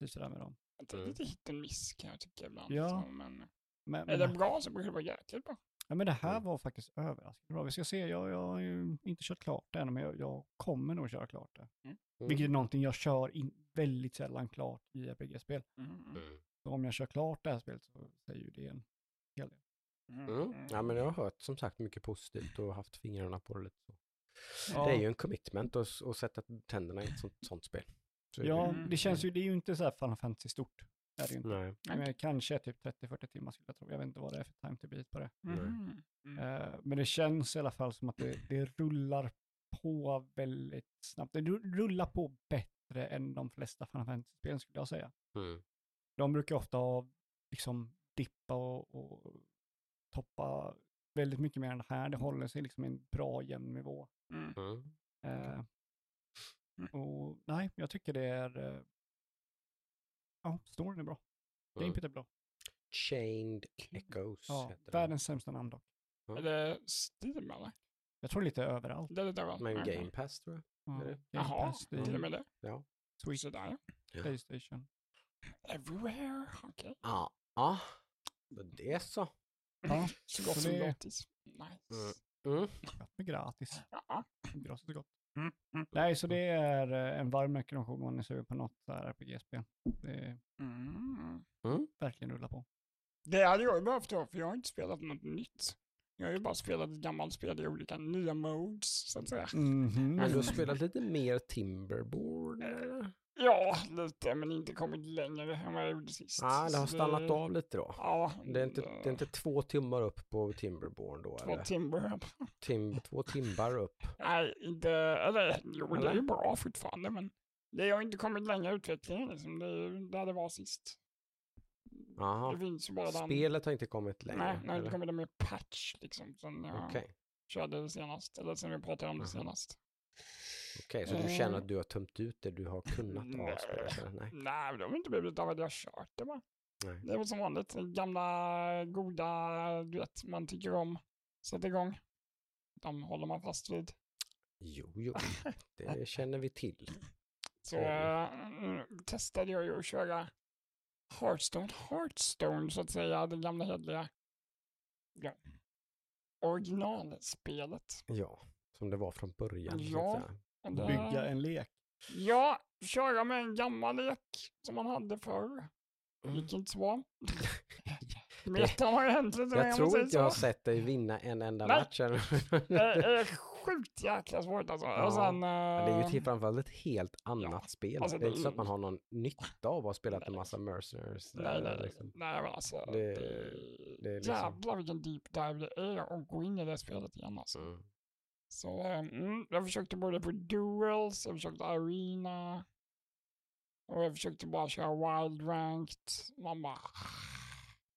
B: lite sådär med dem.
C: Det är
A: Mm.
C: lite hit and miss kan jag tycka ibland.
B: Ja.
C: Så, men
B: Men,
C: är det
B: men,
C: bra så brukar det vara jäkligt bra.
B: ja, men det här
A: Mm.
B: var faktiskt överraskande bra. Vi ska se, jag, jag har ju inte kört klart det än, men jag, jag kommer nog köra klart det.
A: Mm.
B: Vilket är någonting jag kör in väldigt sällan klart i JRPG-spel.
C: Mm, mm,
A: Mm.
B: Så om jag kör klart det här spelet så säger ju det en hel del.
C: mm,
A: Mm. Ja, men jag har hört som sagt mycket positivt och haft fingrarna på det lite. Så.
B: Ja.
A: Det är ju en commitment att, att sätta tänderna i ett sånt, sånt spel. Så det
B: Ja.
C: Mm.
B: det känns ju, det är ju inte så här Final Fantasy stort. Är det ju inte.
A: Nej.
B: Men kanske typ 30-40 timmar skulle jag tro. Jag vet inte vad det är för time to beat på det.
C: Mm.
B: Eh, men det känns i alla fall som att det, det rullar på väldigt snabbt. Det ru- rullar på bättre än de flesta Final Fantasy-spel skulle jag säga.
A: Mm.
B: De brukar ofta ha liksom dippa och, och toppa väldigt mycket mer än det här. Det håller sig liksom i en bra jämn nivå.
C: Mm.
A: Mm.
B: Eh,
C: Mm.
B: och nej, jag tycker det är... Eh, ja, storyn är bra.
A: Mm.
B: Gameplayt är bra.
A: Chained Echoes
B: Ja,
A: heter den.
B: världens sämsta namn dock.
C: Är det Steam eller?
B: Jag tror lite överallt.
C: Det är lite överallt.
A: Men. Game Pass tror jag.
B: Ja? Game
C: Jaha, till och med det.
A: Ja.
B: Switch,
C: Sådär.
A: Ja.
B: Playstation.
C: Everywhere. Okej.
A: Ja. Ja. Så Det är så.
B: Ja,
C: Så gott som gratis. Nice.
A: Mm.
B: gott med gratis.
C: Ja.
B: Gratis är gott.
C: Mm. Mm.
B: Nej, så det är eh, en varm rekommendation om man är sugen på något RPG-spel. Det är
C: Mm.
A: Mm.
B: verkligen rulla på.
C: Det hade jag behövt då, för jag har inte spelat något nytt. Jag har ju bara spelat ett gammalt spel i olika nya modes, så att säga.
B: Mhm.
A: Men du har spelat lite mer Timberborn eller?
C: Ja, lite, men inte kommit längre än vad jag gjorde sist.
A: Ja, det har stannat av lite då.
C: Ja.
A: Det är, inte, det är inte två timmar upp på Timberborn då
C: Två
A: eller?
C: timber.
A: Tim, två timbar upp.
C: Nej, inte, eller jo, det är
A: Eller?
C: ju bra fortfarande, men det har inte kommit längre i utvecklingen liksom. Det är ju där det var sist.
A: Jaha.
C: Det finns den.
A: Spelet har inte kommit längre?
C: Nej, nej, det kommer det med patch liksom. Sen jag
A: Okej,
C: körde det senast, eller sen vi pratade om det
A: Aha.
C: senast.
A: okej, så du
C: Eh.
A: känner att du har tömt ut det du har kunnat så- Nej.
C: Nej, det har inte blivit av att jag har kört det bara.
A: Nej.
C: Det är väl som vanligt, gamla goda, du vet, man tycker om. Sätt igång. De håller man fast vid.
A: Jo, jo, det känner vi till.
C: Så
A: Mm.
C: äh, testade jag ju att köra Hearthstone, Hearthstone så att säga, det gamla hederliga. Ja. Originalspelet.
A: Ja, som det var från början. så att
C: Ja. det-
B: Bygga en lek.
C: Ja, köra med en gammal lek som man hade förr.
A: Mm.
C: Gick inte så bra. Hänt lite mer,
A: Jag
C: man
A: tror inte jag har sett dig vinna en enda
C: Nej.
A: match.
C: Det är sjukt jäkla svårt alltså.
A: Ja.
C: Och sen,
A: Ja, det är ju
C: eh,
A: till framförallt ett helt annat spel.
C: alltså
A: det är inte så att man har någon nytta av att ha spelat en
C: Nej.
A: massa mercenaries.
C: Nej, nej,
A: liksom.
C: nej men alltså.
A: Det-
C: Det,
A: det är liksom-
C: Jävlar vilken deep dive det är att gå in i det spelet igen alltså.
A: Mm.
C: Så eh, mm, jag försökte både på duels, jag försökte arena. Och jag försökte bara köra wild ranked. Man bara...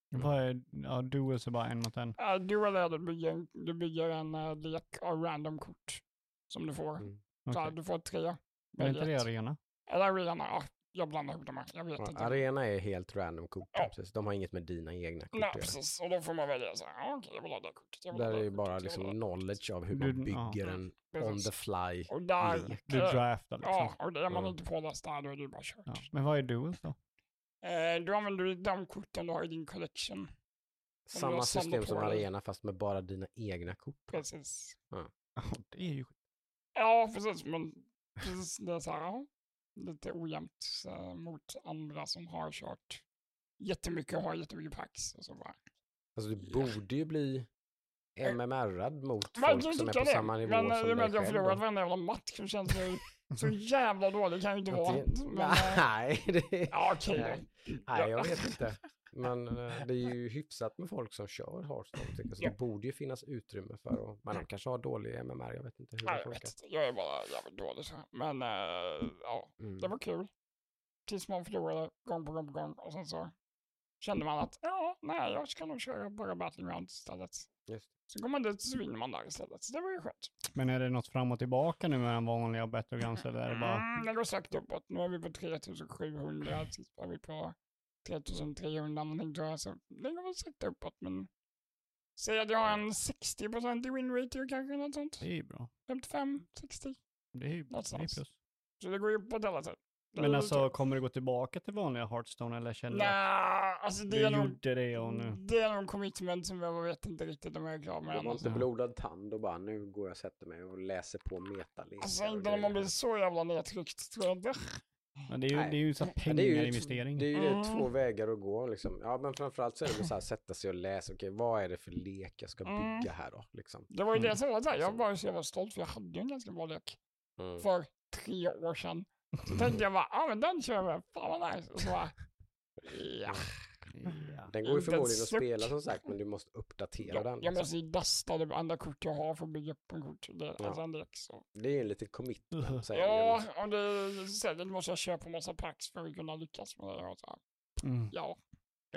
B: Vad är, ja, duels är bara en mot en.
C: Uh, duel är att du bygger en, du bygger en uh, lek av random kort. Som du får.
A: Mm.
C: Så
B: Okej.
C: du får tre.
B: Är inte det arena?
C: Eller arena, ja. Jag blandar ihop dem här. Jag vet
A: Ja,
C: inte.
A: arena är helt random kort.
C: Ja.
A: Precis. De har inget med dina egna kort
C: Nej, precis. Och då får man välja så här. Ja, okej, jag vill ha det kortet. Jag vill
A: Där är
C: det
A: ju
C: kortet,
A: bara liksom knowledge av hur
B: Du-
A: man
B: ja.
A: bygger en on
C: Precis.
A: the fly
C: Och där,
A: lek.
B: Du draftar liksom.
C: Ja, och det är man
A: Ja.
C: inte påläst där, då är det ju bara kört.
B: Ja. Men vad är duels då?
C: Eh, då använder du de korten du har i din collection.
A: Samma system som arena fast med bara dina egna kort.
C: Precis.
B: Ja, det är ju.
C: Ja, precis. Men precis, det är så här, ja, lite ojämnt eh, mot andra som har kört jättemycket och har jättemycket packs. Och så bara.
A: Alltså du borde ju bli MMR-ad mot
C: kan
A: folk som är på
C: det,
A: samma nivå
C: men eh,
A: som
C: i och med
A: dig
C: att jag
A: själv.
C: förlorat varenda jävla match så känns det så jävla dåligt kan ju inte vara. Men, eh,
A: Nej, det...
C: ja, okej
A: Nej. Nej, jag vet inte. Men eh, det är ju hyfsat med folk som kör jag. Så
C: Ja.
A: det borde ju finnas utrymme för att, men de kanske har dålig MMR, jag vet inte hur
C: Nej,
A: det
C: jag
A: funkar.
C: vet inte. Jag är bara jävligt dålig så. Men eh, ja,
A: Mm.
C: det var kul. Tills man förlorade gång på gång på gång och sen så kände man att ja, nej, jag ska nog köra bara Battle Grounds istället.
A: Just.
C: Så går man dit så vinner man där istället. Så det var ju skönt.
B: Men är det något fram och tillbaka nu mellan vanliga och Battlegrounds eller är det bara...
C: Mm, det går sakta uppåt. Nu är vi på 3700, sist var vi på 3300 någonting tror jag. Så det går väl sakta uppåt men säg att jag har en 60% i win rate kanske något sånt.
B: Det är ju bra.
C: 55, 60.
B: Det är ju det är
C: Någonstans.
B: plus.
C: Så det går ju uppåt hela tiden.
B: Men alltså kommer det gå tillbaka till vanliga Hearthstone eller känner du
C: alltså det
B: du
C: är nog...
B: gjorde det och nu...
C: Det är nog commitment som jag vet inte riktigt om jag är klar med
A: var
C: Alltså,
A: inte blodad tand och bara nu går jag och sätter mig och läser på metalekar.
C: alltså inte när man blir så jävla nedtryckt tror jag inte.
B: Men det är ju,
A: Nej.
B: det är ju så här
A: Ja, det är ju,
B: pengarinvestering.
A: det är ju det,
C: Mm.
A: två vägar att gå liksom. Ja men framförallt så är det så här sätta sig och läsa, okej vad är det för lek jag ska
C: Mm.
A: bygga här då liksom.
C: Det var ju
B: Mm.
C: det som var så här, jag
A: Så.
C: var ju så jävla stolt för jag hade ju en ganska bra lek
A: Mm.
C: för tre år sedan. Så tänkte jag bara, ja ah, men den kör vi, fan vad nice. Och så bara, ja.
B: Ja.
A: Den går ju förmodligen
C: en
A: att spela som sagt men du måste uppdatera
C: Jag,
A: den.
C: jag
A: liksom.
C: måste ju dasta det andra kort jag har för att bygga upp en kort. Det,
A: Ja.
C: alltså en så.
A: Det är ju en liten commitment
B: Uh.
A: säger
C: Ja,
A: jag.
C: och det, säkert måste jag köpa massa packs för att kunna lyckas med det. Och så här.
B: Mm.
C: Ja,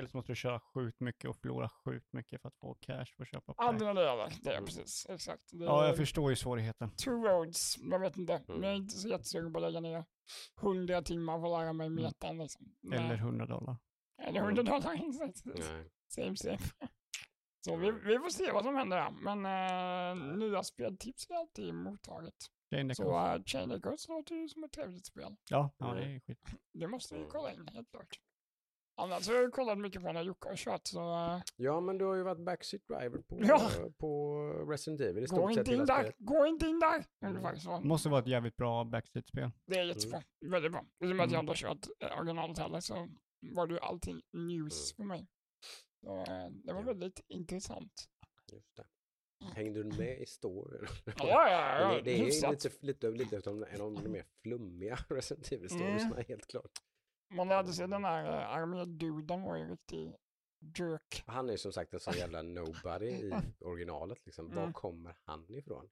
B: Eller så måste du köra sjukt mycket och förlora sjukt mycket för att få cash för att köpa pack.
C: antingen det eller det. är precis, exakt. Det
B: Ja, jag förstår ju svårigheten.
C: Two roads, jag vet inte.
A: Mm.
C: Jag är inte så jättesugen på att lägga ner hundra timmar för att lära mig
B: Mm.
C: metan liksom.
B: Eller 100 dollar.
C: Eller hundra dollar, exakt. Same same. Så vi, vi får se vad som händer där. Men äh, nya speltips är alltid mottaget. Så äh, Chain Echoes låter ju som ett trevligt spel.
B: Ja, ja,
A: Mm.
B: det är skit.
C: Det måste vi
A: Mm.
C: kolla in, helt klart. Annars har jag kollat mycket på när Jocke har kört, så äh,
A: Ja men du har ju varit backseat driver på,
C: Ja.
A: på Resident Evil i stort sett
C: inte in
A: hela
C: där,
A: spelet.
C: gå inte in där!
A: Mm.
C: Så.
B: Måste vara ett jävligt bra backseat-spel.
C: Det är jättebra, väldigt bra. I och med att jag
B: Mm.
C: inte har kört äh, originalet heller så var det ju allting news för mig. Så, äh, det var
A: Ja.
C: väldigt intressant.
A: Just det. Hängde du med i storyn?
C: Ja, ja, ja,
A: det, det är ju lite, lite, lite av de mer flummiga Resident Evil storiesna
C: Mm.
A: helt klart.
C: Man lärde sig den här äh, arméduden var ju riktig jerk.
A: Han är ju som sagt en sån jävla nobody i originalet liksom. Var
C: Mm.
A: kommer han ifrån?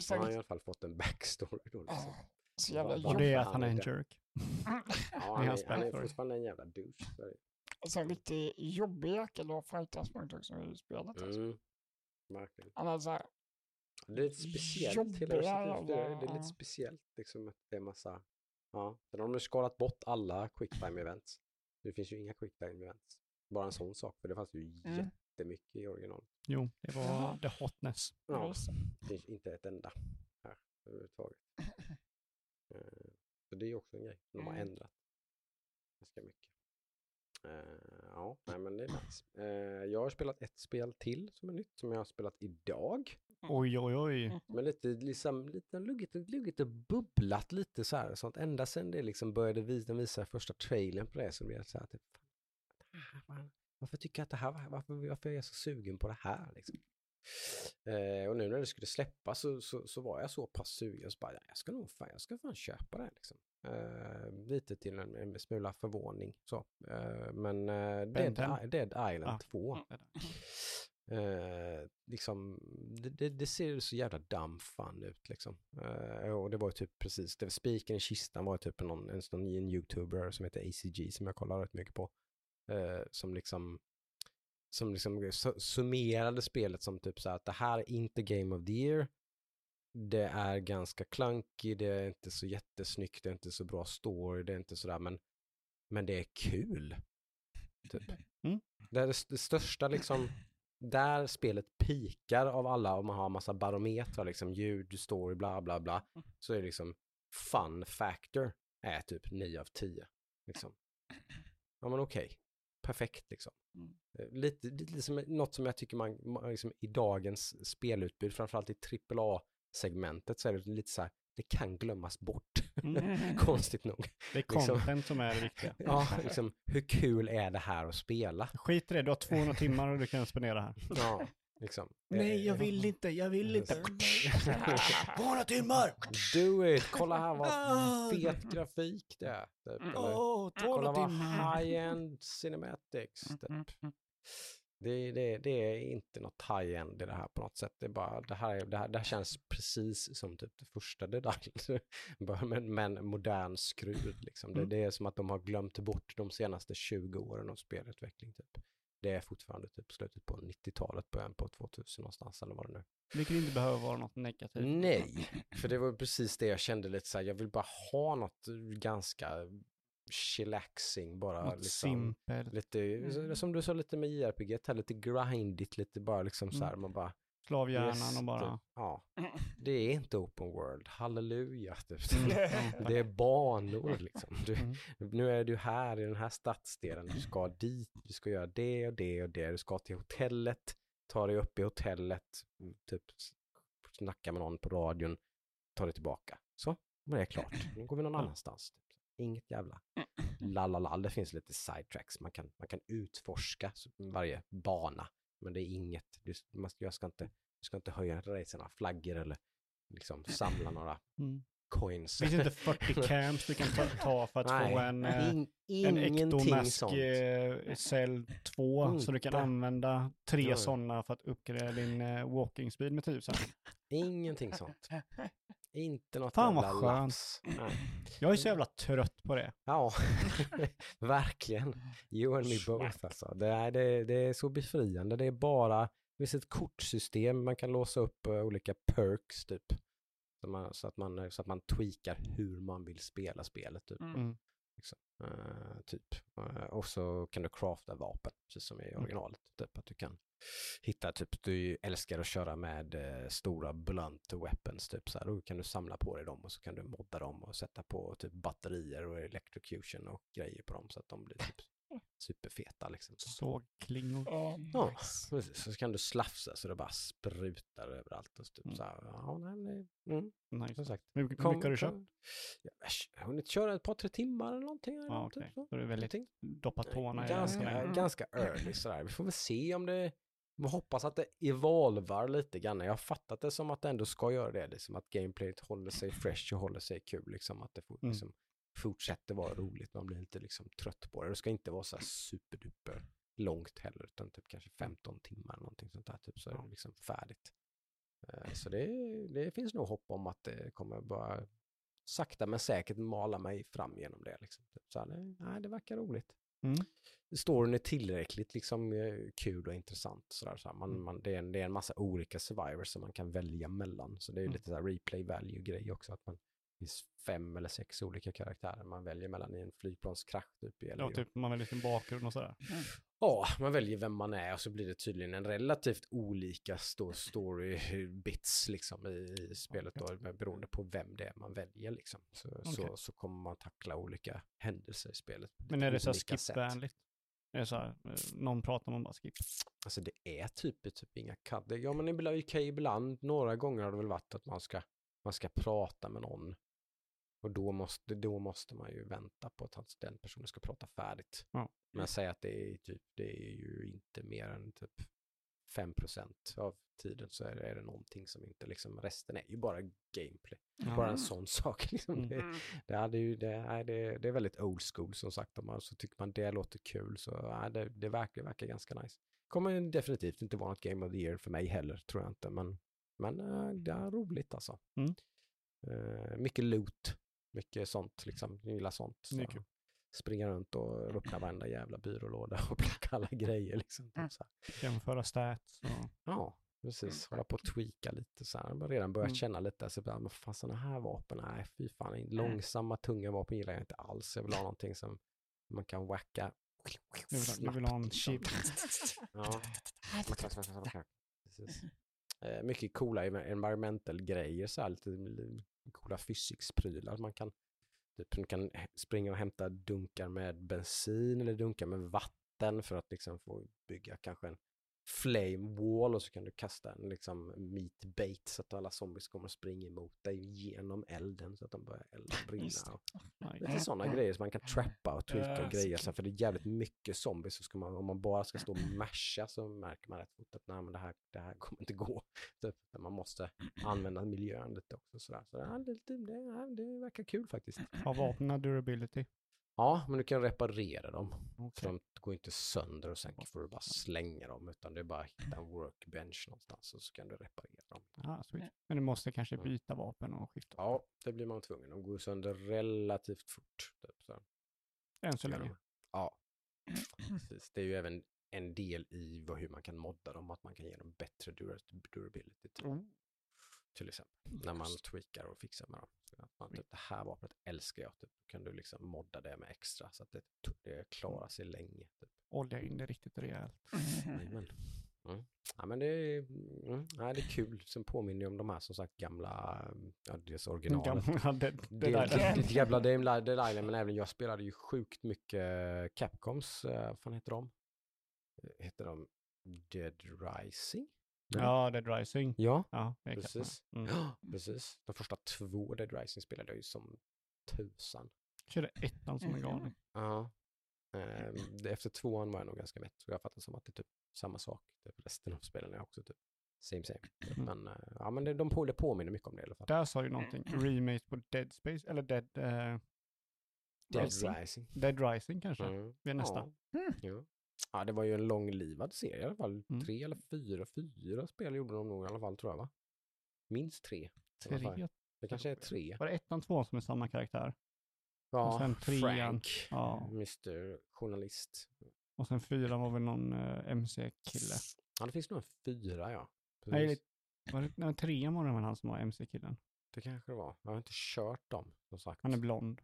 C: Så,
A: har han i alla fall fått en backstory då liksom.
C: ah, så jävla
A: Vad-
B: Och
A: vad-
B: det är
A: han
B: att han är en jerk.
A: Ja, han, är, han är fortfarande en jävla douche. så är det.
C: Alltså en riktigt jobbig jäkel att fightas mot också i spelet. Alltså.
A: Mm. Verkligen.
C: Han hade så här,
A: Det är lite speciellt
C: Jobbiga
A: hela. Det är, det är
C: jävla-
A: lite speciellt liksom att det är massa, ja. Sen har de skalat bort alla quicktime events. Det finns ju inga quicktime events. Bara en sån sak, för det fanns ju
C: Mm.
A: jättemycket i original.
B: Jo, det var
C: Jaha.
B: the hotness.
C: ja. Det.
A: finns inte ett enda här överhuvudtaget. Eh, Så det är ju också en grej som de har
C: Mm.
A: ändrat ganska mycket. Eh, Ja, nej men det är nice. Eh, Jag har spelat ett spel till som är nytt, som jag har spelat idag.
B: Oj, oj, oj.
A: Men lite, liksom, lite luggit, och- luggit och bubblat lite så här. Sånt. Ända sedan det liksom började visa, visa första trailern på det så blev jag så här typ, varför tycker jag att det här, var- varför, varför är jag så sugen på det här liksom? Eh, och nu när det skulle släppas så, så, så var jag så pass sugen så bara, "Ja, jag ska nog fan, jag ska fan köpa det liksom. Eh, lite till en, en smula förvåning så. Eh, men eh, Dead, Dead Island
B: Ah.
A: 2,
B: Det där.
A: Eh, liksom, det, det, det ser så jävla dumb fun ut liksom. Eh, och det var ju typ precis, det spiken i kistan var typ någon, en sån en youtuber som heter ACG som jag kollar rätt mycket på. Eh, som liksom, som liksom su- summerade spelet som typ så att det här är inte Game of the Year. Det är ganska clunky, det är inte så jättesnyggt, det är inte så bra story, det är inte sådär men, men det är kul. Typ.
B: Mm.
A: Det är det, det största liksom, där spelet pikar av alla om man har massa barometrar, liksom ljud, story, bla bla bla, så är det liksom fun factor är typ 9 av 10. Liksom. Ja men okej, perfekt liksom.
C: Mm.
A: Eh, Lite, lite som, något som jag tycker man, man liksom, i dagens spelutbud, framförallt i AAA-segmentet så är det lite så här, det kan glömmas bort,
B: Mm.
A: konstigt nog.
B: Det är
A: Liksom.
B: content som är det viktiga.
A: Ja, liksom, hur kul är det här att spela?
B: Skit i det, du har 200 timmar och du kan spendera här.
A: Ja, liksom.
B: Nej, jag
A: Eh,
B: vill inte, jag vill inte.
A: 200 timmar! Do it! Kolla här vad
B: Ah.
A: fet grafik det är. Typ. Eller,
B: Åh,
A: kolla
B: 200
A: vad
B: timmar.
A: high-end cinematics. Typ. Det, det, det är inte något high-end i det här på något sätt. Det, är bara, det, här, är- det, här, det här känns precis som typ det första Dead Island. Bara med, med en modern skrud. Liksom. Det,
B: Mm.
A: det är som att de har glömt bort de senaste 20 åren av spelutveckling. Typ. Det är fortfarande typ slutet på 90-talet, början på 2000 någonstans eller vad det nu
B: Vilket inte behöver vara något negativt.
A: Nej, för det var precis det jag kände lite så här, jag vill bara ha något ganska chillaxing bara.
B: Något
A: liksom.
B: simpelt.
A: Lite,
C: Mm.
A: som du sa lite med JRPG, här, lite grindigt, lite bara liksom så här, man bara...
B: Slavhjärnan
A: yes,
B: och bara...
A: typ. Ja, det är inte open world, halleluja. Typ.
B: Mm,
A: Det är banor liksom. Du,
B: Mm.
A: nu är du här i den här stadsdelen, du ska dit, du ska göra det och det och det, du ska till hotellet, ta dig upp i hotellet, mm, typ snacka med någon på radion, ta dig tillbaka. Så, var det klart. Nu går vi någon annanstans. Inget jävla lalala, det finns lite sidetracks, man kan, man kan utforska varje bana, men det är inget, du, man, jag ska inte, du ska inte höja några flaggor eller liksom samla några
B: Mm.
A: coins.
B: Det finns inte 40 camps du kan ta, ta för att
A: Nej,
B: få en, eh,
A: in,
B: en ektomask eh, cell 2 så du kan använda tre sådana för att uppgradera din eh, walking speed med 1000.
A: Ingenting sånt. Inte något
B: Fan, vad
A: jävla
B: skönt.
A: laps. Nej.
B: Jag är så jävla trött på det.
A: Ja, verkligen. You and me both alltså. Det är, det, det är så befriande. Det är bara, det finns ett kortsystem, man kan låsa upp eh, olika perks typ. Så, man, så, att man, så att man tweakar hur man vill spela spelet typ.
B: Mm.
A: Liksom. Eh, typ. Eh, och så kan du crafta vapen, precis som i
B: Mm.
A: originalet. Typ att du kan hitta, typ du älskar att köra med eh, stora blunt weapons, typ så här. Då kan du samla på dig dem och så kan du modda dem och sätta på typ batterier och electrocution och grejer på dem så att de blir typ superfeta liksom. Så.
B: Sågklingor.
C: Ja,
A: Ja,
C: nice.
A: så kan du slafsa så det bara sprutar överallt och så typ
B: Mm.
A: så här. Ja, nej, nej. Mm,
B: Nice.
A: som sagt.
B: Hur, mycket har du köpt?
A: Ja, jag har hunnit köra ett par, tre timmar eller någonting. Eller
B: Ja,
A: något,
B: okej.
A: typ så.
B: Så du är väldigt
A: Någonting.
B: doppat tårna
A: ganska,
C: Mm.
A: ganska early sådär. Vi får väl se om det, vi hoppas att det evolvar lite grann. Jag har fattat det som att det ändå ska göra det, liksom att gameplayet håller sig fresh och håller sig kul, liksom att det får,
B: Mm.
A: liksom, fortsätter vara roligt, man blir inte liksom trött på det. Det ska inte vara så här superduper långt heller, utan typ kanske 15 timmar eller någonting sånt där, typ så är det liksom färdigt. Eh, Så det, det finns nog hopp om att det kommer bara sakta men säkert mala mig fram genom det. Liksom. Typ Så här, det, nej, det verkar roligt.
B: Mm.
A: Storyn är tillräckligt liksom, eh, kul och intressant. Så där, så här. Man,
B: Mm.
A: man, det, är en, det är en massa olika survivors som man kan välja mellan. Så det är
B: Mm.
A: lite så här replay value-grej också. Att man finns fem eller sex olika karaktärer man väljer mellan i en flygplanskrasch. Typ, eller
B: Ja, typ man väljer sin bakgrund och sådär.
A: Ja, man väljer vem man är och så blir det tydligen en relativt olika sto- story bits liksom i, i spelet då, med- beroende på vem det är man väljer liksom. Så, så,
B: Okej.
A: så kommer man tackla olika händelser i spelet.
B: Men är det så skip-vänligt? Är det så här, eh, någon pratar om bara skip?
A: Alltså det är typ, typ inga kadder. Ja men ibland, okej, ibland, några gånger har det väl varit att man ska, man ska prata med någon Och då måste, då måste man ju vänta på att den personen ska prata färdigt.
B: Ja.
A: Men säg att det är, typ, det är ju inte mer än typ 5% av tiden så är det, är det någonting som inte liksom, resten är ju bara gameplay.
B: Ja.
A: Bara en sån sak. Liksom.
B: Mm.
A: Det,
C: Mm.
A: det, hade ju, det, nej, det, det är väldigt old school som sagt. Om man så tycker man det låter kul så nej, det, det verkar, verkar ganska nice. Kommer ju definitivt inte vara något game of the year för mig heller, tror jag inte. Men, men eh, det är roligt alltså.
B: Mm.
A: Eh, mycket loot, mycket sånt liksom. Jag gillar sånt. Så.
B: Kul.
A: Springa runt och öppna varenda jävla byrålåda och plocka alla grejer liksom.
C: Mm.
A: Så här.
B: Jämföra stats och...
A: Ja, precis. Hålla på och tweaka lite så här. Jag har redan börjat
B: Mm.
A: känna lite, så bara, men fan sådana här vapen, nej fy fan, långsamma, tunga vapen gillar jag inte alls. Jag vill ha någonting som man kan wacka
B: Du vill, vill ha en
A: liksom.
B: chip.
A: Ja, precis. Eh, mycket coola environmental grejer, så här, lite, coola physics-prylar. Man kan, typ, man kan springa och hämta dunkar med bensin eller dunkar med vatten för att liksom få bygga kanske en flame wall och så kan du kasta en liksom meat bait så att alla zombies kommer och springer emot dig genom elden så att de börjar elda och brinna. Och
B: Nej.
A: Lite sådana grejer som man kan trappa och tweaka och grejer.
C: så
A: Så för det är jävligt mycket zombies. Så ska man, om man bara ska stå och masha så märker man rätt fort att nej, men det, här, det här kommer inte gå. Typ. Man måste använda miljön lite också. Sådär. Så det, det, det, det verkar kul faktiskt.
B: Har vapnen durability?
A: Ja, men du kan reparera dem. Så
B: Okej.
A: de går inte sönder och sen får du bara slänga dem. Utan det är bara att hitta en workbench någonstans och så kan du reparera dem.
B: Ah. Men du måste kanske
A: Mm.
B: byta vapen och skifta.
A: Ja, det blir man tvungen. De går sönder relativt fort. Typ, så.
B: Än så länge.
A: de- Ja, precis. Det är ju även en del i vad, hur man kan modda dem, att man kan ge dem bättre dura- durability till,
B: Oh.
A: Till exempel. När man tweakar och fixar med dem. Att man, typ, det här vapnet älskar jag, typ. Då kan du liksom modda det med extra så att det, det klarar sig länge. Typ.
B: Olja in det riktigt rejält.
A: Jajamän. Mm. Ja, men det är, mm, ja, det är kul. Sen påminner jag om de här som sagt gamla, mm, ja, dels originalet.
B: Gamla, det, det
A: jävla Dead Island, men även jag spelade ju sjukt mycket Capcoms, eh, vad fan heter de? Eh, Heter de Dead Rising?
B: Ja, Dead Rising.
A: Ja,
B: Ja,
A: precis.
B: Mm.
A: Precis. De första två Dead Rising spelade jag ju som tusan.
B: Körde ettan som en
C: Mhm.
B: galning.
A: Ja. Ehm, det- efter tvåan var jag nog ganska mätt, så jag fattar som att det är typ samma sak. Typ resten av spelen är också typ same same.
B: Mm.
A: Men, eh, ja, men det, de på, det påminner mycket om det i alla fall.
B: Där sa du någonting. Remake på Dead Space, eller Dead, eh,
A: Dead
C: Rising.
A: Rising.
B: Dead Rising kanske.
A: Mm.
B: Vi är nästa.
A: Ja.
C: Mm.
A: Ja. Ja, det var ju en långlivad serie i alla fall.
B: Mm.
A: Tre eller fyra, fyra spel gjorde de nog i alla fall tror jag va? Minst tre.
B: Tre.
A: Det kanske är tre.
B: Var det ettan, tvåan som är samma karaktär?
A: Ja,
B: sen trean.
A: Frank,
B: Ja.
A: Mr Journalist.
B: Och sen fyran var väl någon eh, MC-kille.
A: Ja, det finns nog en fyra ja.
B: Nej, det, var det, nej, trean var det väl han som var MC-killen.
A: Det kanske det var. Jag har inte kört dem som sagt.
B: Han är blond.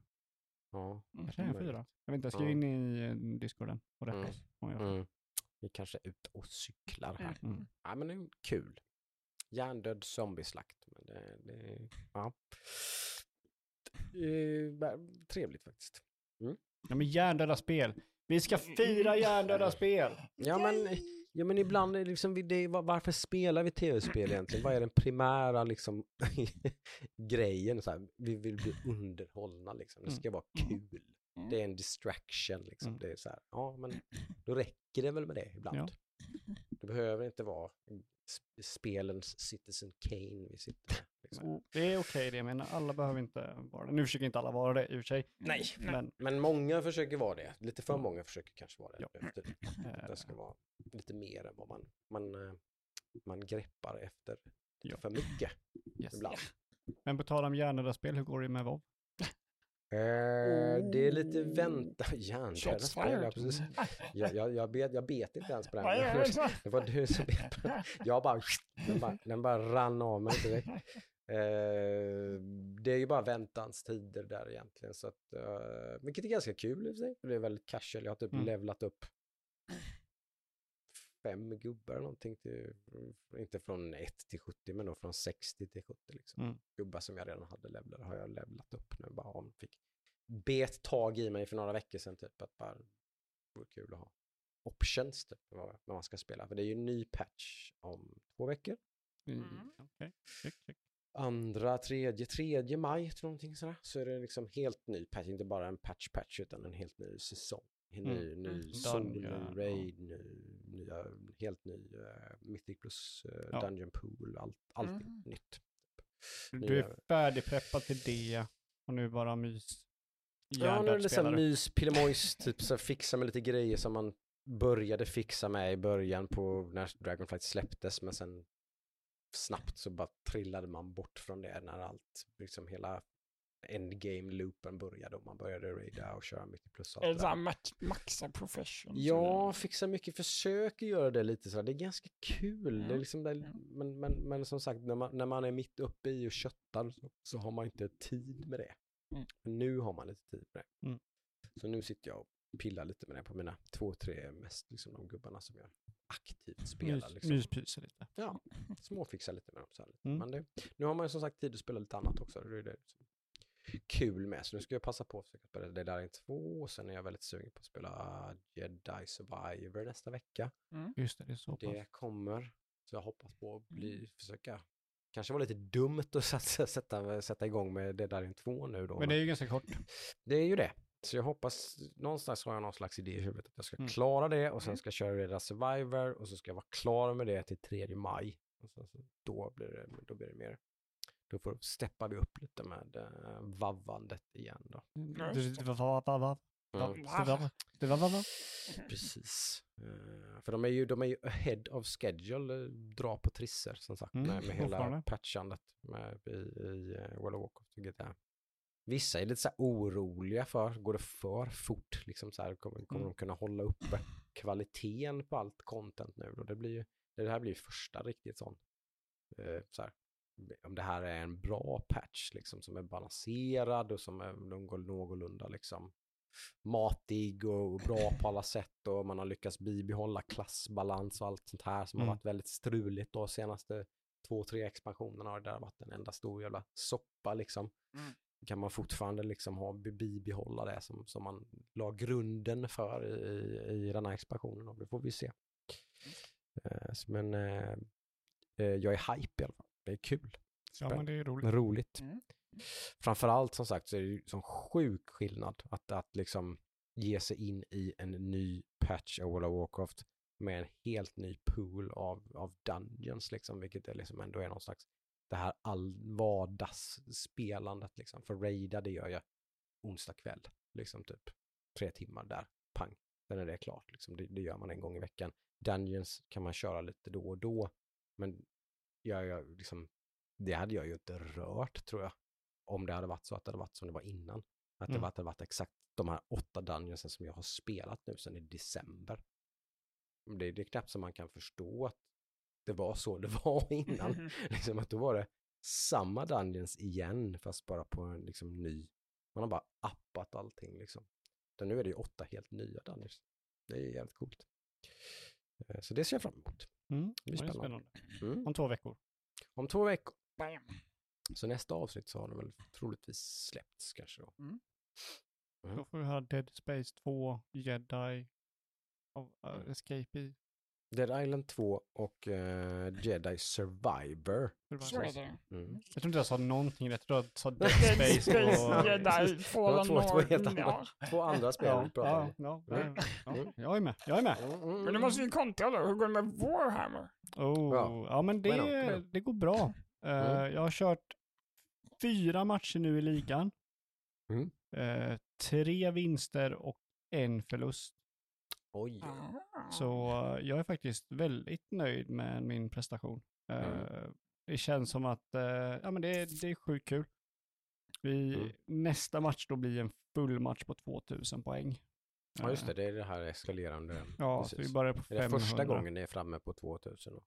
A: Ja.
B: Kanske är en fyra. Jag vet inte, skriv
A: Ja.
B: in i eh, discorden och rätta
A: Mm. Mm. Vi kanske är ute och cyklar här.
B: Mm.
A: Ja, men det är kul. Hjärndöd zombieslakt. Men det, det, ja. Eh, trevligt faktiskt.
B: Ja, men hjärndöda spel. Vi ska fira hjärndöda spel!
A: Ja men, ja, men ibland är det liksom, vi- det, varför spelar vi tv-spel egentligen? Vad är den primära liksom, grejen? Så här, vi vill bli underhållna liksom. Det ska vara
C: Mm.
A: kul.
C: Mm.
A: Det är en distraction liksom.
B: Mm.
A: Det är så här, ja men då räcker det väl med det ibland.
B: Ja.
A: Det behöver inte vara sp- spelens Citizen Kane vi sitter med. Liksom.
B: Det är okej det, men alla behöver inte vara det. Nu försöker inte alla vara det i och för sig.
A: Nej,
B: Men
A: men många försöker vara det. Lite för många försöker kanske vara det.
B: Ja.
A: Efter.
B: eh,
A: Det ska vara lite mer än vad man, man, eh, man greppar efter
B: Ja.
A: för mycket
B: yes.
A: ibland.
B: Men på tal om hjärndöda spel, hur går det med WoW?
A: Eh, det är lite vänta,
C: fired.
A: precis. Jag, jag, jag, bet, jag bet inte ens på den.
C: Det
A: var du som bet på den. Jag bara, den bara, den bara rann av mig direkt. Eh, det är ju bara väntans tider där egentligen. Så att, eh, vilket är ganska kul i och för sig. för Det är väldigt casual. Jag har typ
B: Mm.
A: levlat upp fem gubbar eller någonting. Till, inte från 1 till 70 men då från 60 till 70. Liksom.
B: Mm.
A: Gubbar som jag redan hade levlat har jag levlat upp nu. Bara om fick bet tag i mig för några veckor sedan. Typ, att bara, det vore kul att ha options typ, vad, vad man ska spela. För det är ju en ny patch om två veckor.
B: Mm.
C: Mm.
B: Check, check.
A: andra, tredje, tredje maj, tror någonting sådär, så är det liksom helt ny patch, inte bara en patch-patch utan en helt ny säsong. Ny,
B: Mm.
A: ny
C: Mm.
A: sol, ny raid, ny, nya, helt ny uh, Mythic plus uh,
B: Ja.
A: Dungeon Pool, allt, allting
C: Mm.
A: nytt.
B: Du är färdigpreppad till det och nu bara mys.
A: Ja, nu är det
B: Hjärndödsspelare.
A: mys, pillemojs, typ så här fixa med lite grejer som man började fixa med i början på när Dragonflight släpptes, men sen snabbt så bara trillade man bort från det när allt, liksom hela endgame-loopen började och man började raida och köra mycket plus
C: Är det
A: där.
C: max, maxa profession?
A: Ja, fixa mycket, försöker göra det lite sådär. Det är ganska kul. Det är
C: Mm.
A: liksom
C: Mm.
A: men, men, men som sagt, när man, när man är mitt uppe i och köttar så, så har man inte tid med det.
C: Mm.
A: Nu har man lite tid med det.
B: Mm.
A: Så nu sitter jag och pillar lite med det på mina två, tre mest liksom de gubbarna som jag aktivt spelar. Liksom.
B: Myspyser lite.
A: Ja, småfixa lite med dem. Så här. lite.
B: Mm.
A: Men det, nu har man ju som sagt tid att spela lite annat också. Det är det som kul med. Så nu ska jag passa på att försöka spela det där in två. Och sen är jag väldigt sugen på att spela Jedi Survivor nästa vecka.
B: Just det, det är så pass.
A: Det kommer. Så jag hoppas på att bli, försöka, kanske var lite dumt att sätta, sätta, sätta igång med det där in två nu då.
B: Men det är ju ganska kort.
A: det är ju det. Så jag hoppas, någonstans har jag någon slags idé i huvudet att jag ska
B: Mm.
A: klara det och sen
C: Mm.
A: ska jag köra Jedi Survivor och så ska jag vara klar med det till 3 maj. Och så, så, då, blir det, då blir det mer, då får, steppar vi upp lite med uh, vavvandet igen då. Mm. Precis. Eh, för de är ju, de är ju ahead of schedule, eh, dra på trisser som sagt,
B: Mm,
A: med, med hela patchandet med, i, i uh, World of Warcraft och GTA. Vissa är lite så här oroliga för, går det för fort, liksom så här, kommer, kommer
B: Mm.
A: de kunna hålla uppe kvaliteten på allt content nu då? Det blir ju, det här blir ju första riktigt sån, eh, så här, om det här är en bra patch liksom som är balanserad och som är någorlunda liksom matig och bra på alla sätt och man har lyckats bibehålla klassbalans och allt sånt här som
B: Mm.
A: har varit väldigt struligt de senaste två, tre expansionerna har det där varit en enda stor jävla soppa liksom.
C: Mm.
A: Kan man fortfarande liksom ha, bibehålla det som, som man la grunden för i, i den här expansionen och det får vi se. Eh, så Men eh, eh, jag är hype i alla fall. Det är kul.
B: Ja, men det är roligt.
A: Roligt.
C: Mm.
A: Framförallt som sagt så är det ju sån sjuk skillnad att, att liksom ge sig in i en ny patch av World of Warcraft med en helt ny pool av, av dungeons liksom, vilket är liksom ändå är någon slags det här all vardagsspelandet liksom. För raida det gör jag onsdag kväll, liksom typ tre timmar där, pang, sen är det klart liksom. Det, det gör man en gång i veckan. Dungeons kan man köra lite då och då, men jag, jag liksom, det hade jag ju inte rört tror jag om det hade varit så att det hade varit som det var innan. Att det
B: Mm.
A: var- hade varit exakt de här åtta dungeonsen som jag har spelat nu sedan i december. Det, det är knappt som man kan förstå att det var så det var innan. liksom att då var det samma dungeons igen fast bara på en liksom ny. Man har bara appat allting liksom. Så nu är det ju åtta helt nya dungeons. Det är jävligt coolt. Eh, Så det ser jag fram emot.
B: Mm.
A: Det blir spännande.
B: spännande.
A: Mm.
B: Om två veckor.
A: Om två veckor.
C: Bam.
A: Så nästa avsnitt så har det väl troligtvis släppts kanske då.
C: Mm.
A: Mm.
B: Då får vi ha Dead Space 2, Jedi, och uh, Escape i.
A: Dead Island 2 och eh, Jedi Survivor. Mm.
B: Jag tror inte jag sa någonting rätt. Jag sa Dead
C: Dead
B: Space och...
C: Jedi, Fallen
A: två- två helt andra. Två andra spel
B: Ja,
A: vi pratar
B: ja,
A: om.
B: ja,
A: Mm.
B: ja,
A: Mm.
B: Jag är med, jag är med.
A: Mm, mm,
C: Men du måste ju kontra då. Hur går det med Warhammer?
B: Oh,
A: Ja.
B: ja. men det, det går bra.
A: Mm.
B: Jag har kört fyra matcher nu i ligan.
A: Mm.
B: Eh, tre vinster och en förlust.
A: Oj.
C: Ah.
B: Så eh, jag är faktiskt väldigt nöjd med min prestation. Eh,
A: Mm.
B: Det känns som att eh, ja, men det, är- det är sjukt kul. Vi,
A: Mm.
B: Nästa match då blir en full match på 2000 poäng.
A: Ja just det, det är det här eskalerande.
B: Ja, så
A: Precis.
B: vi börjar på
A: Är det
B: 500.
A: första gången ni är framme på 2000? Då?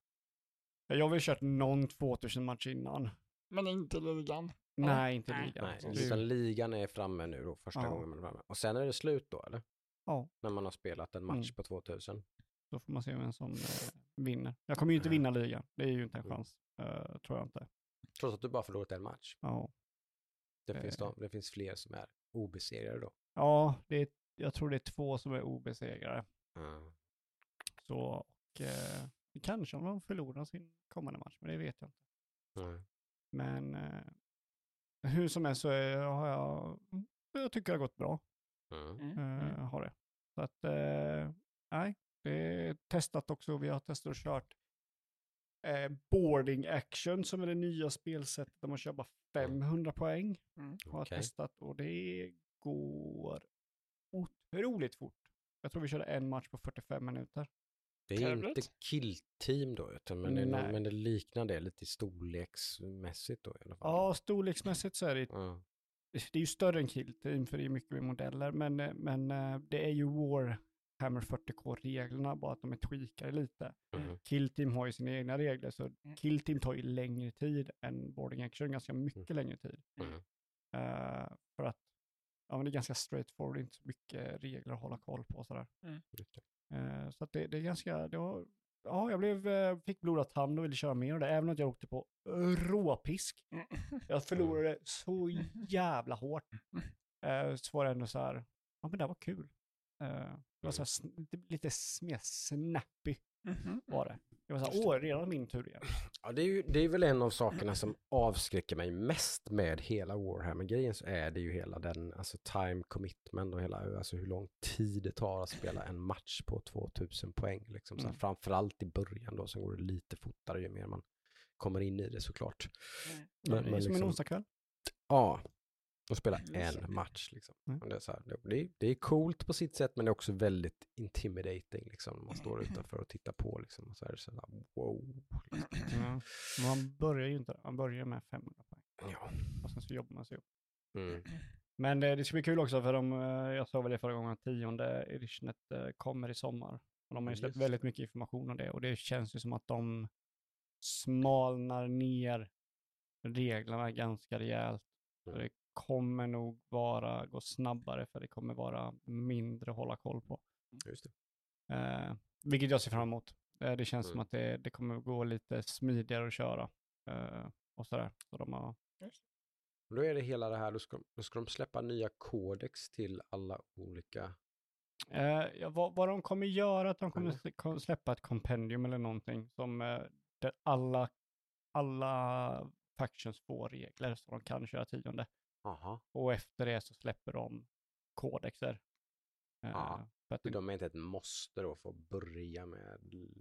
B: Jag har väl kört någon 2000 match innan.
C: Men inte ligan.
B: Nej, inte ligan.
A: Nej,
B: Så
A: utan ligan är framme nu då, första
B: Ja.
A: gången man är framme. Och sen är det slut då, eller?
B: Ja.
A: När man har spelat en match
B: Mm.
A: på 2000.
B: Då får man se vem som eh, vinner. Jag kommer ju inte
A: Ja.
B: vinna ligan. Det är ju inte en
A: Mm.
B: chans. eh, tror jag inte.
A: Trots att du bara förlorat en match.
B: Ja,
A: Det, finns,
B: Eh.
A: de, det finns fler som är obesegrade då.
B: ja det är, jag tror det är två som är obesegrade.
A: Ja.
B: Så, och, eh, kanske om de förlorar sin kommande match, men det vet jag inte.
A: Nej.
B: Men eh, hur som helst så är, har jag, jag tycker det har gått bra.
A: Mm.
C: Mm.
B: Eh,
C: Mm.
B: har det. Så att, eh, nej, det är testat också. Vi har testat och kört eh, boarding action som är det nya spelsättet där man kör bara 500 poäng.
C: Mm.
B: Har testat och det går otroligt fort. Jag tror vi körde en match på 45 minuter.
A: Det är
C: Trevligt.
A: inte killteam då, utan men, det men det liknar det lite storleksmässigt då i alla fall.
B: Ja, storleksmässigt så är det,
A: Ja.
B: Det är ju större än Kill Team för det är mycket mer modeller, men, eh, men eh, det är ju Warhammer 40K-reglerna, bara att de är tweakade lite.
A: Mhm.
B: Kill Team har ju sina egna regler, så
C: Mm.
B: Kill Team tar ju längre tid än Boarding Action, ganska mycket längre tid.
A: Mm.
B: Eh, för att ja, men det är ganska straightforward, inte så mycket regler att hålla koll på sådär.
A: Det.
B: Eh, så att det, det är ganska, det var, ja, jag blev, eh, fick blodad tand och ville köra mer av det, även om jag åkte på råpisk.
C: Mm.
B: Jag förlorade så jävla hårt. Eh, så var det ändå så här, ja men det var kul. Eh, det var så här, sn- lite, mer snappy
C: Mhm.
B: var det. Det var så här, åh, redan min tur igen.
A: Ja, det är, ju, det är väl en av sakerna som avskräcker mig mest med hela Warhammer-grejen så är det ju hela den, alltså time commitment och hela, alltså hur lång tid det tar att spela en match på 2000 poäng. Liksom. Så här,
B: Mm.
A: Framförallt i början då, sen går det lite fortare ju mer man kommer in i det såklart.
C: Mm.
B: Men, det är som en onsdagskväll.
A: Ja, och spela
C: Just
A: en
C: det.
A: match liksom.
B: Mm.
A: Det, är så här, det, det, är, det är coolt på sitt sätt men det är också väldigt intimidating liksom. när Man står utanför och tittar på liksom. Och så är det så här, wow. Liksom.
B: Men man börjar ju inte, man börjar med 500 poäng.
A: Ja.
B: Och sen så jobbar man sig upp.
A: Mm.
B: Men eh, det ska bli kul också för de, eh, jag sa väl det förra gången, tionde editionet eh, kommer i sommar. Och de har ju släppt
A: Just
B: väldigt mycket information om det och det känns ju som att de smalnar ner reglerna ganska rejält.
A: Mm.
B: Kommer nog vara, gå snabbare för det kommer vara mindre att hålla koll på.
A: Just det.
B: Eh, vilket jag ser fram emot. Eh, det känns som
A: Mm.
B: att det, det kommer gå lite smidigare att köra. Eh, och sådär. Så de har,
A: Då är det hela det här, då ska, då ska de släppa nya kodex till alla olika...
B: Eh, ja, vad, vad de kommer göra, att de kommer
A: Mm.
B: släppa ett kompendium eller någonting som eh, där alla, alla factions får regler så de kan köra tionde.
A: Aha.
B: Och efter det så släpper de kodexer. Eh,
A: Ja,
B: för att,
A: De är inte ett måste då för att börja med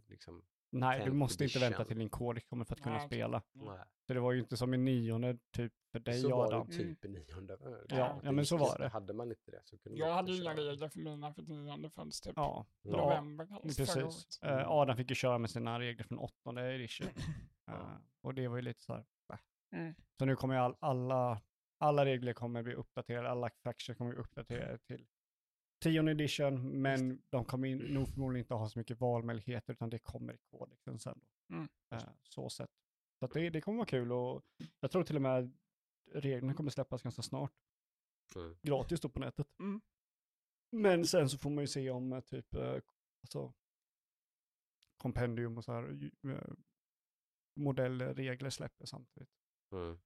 A: liksom...
B: nej, du
A: 10th
B: måste inte vänta till din kodex kommer för att kunna
C: Nej,
B: spela.
C: Mm.
A: Nej.
B: Så det var ju inte som i nionde typ för dig
A: så var
B: Adam.
A: det typ i nionde.
B: Ja, ja, men så var det.
A: Hade man inte det så kunde
C: Jag
A: man
C: hade inga regler för mina för tionde föddes typ
B: Ja,
A: Ja.
C: november kallas förra
B: precis. Eh, Adam fick ju köra med sina regler från åttonde edition.
A: Ja.
B: Eh, och det var ju lite så här.
C: Mm.
B: Så nu kommer ju all, alla, alla regler kommer bli uppdaterade, alla factions kommer bli uppdaterade till tionde edition, men de kommer in, nog förmodligen inte ha så mycket valmöjligheter, utan det kommer i kodexen sen. Då.
C: Mm.
B: Eh, så sett. Så det, det kommer vara kul och jag tror till och med reglerna kommer släppas ganska snart,
A: Mm.
B: gratis då på nätet.
C: Mm.
B: Men sen så får man ju se om eh, typ, eh, alltså, kompendium och så här, modellregler släpper samtidigt.
A: Mm.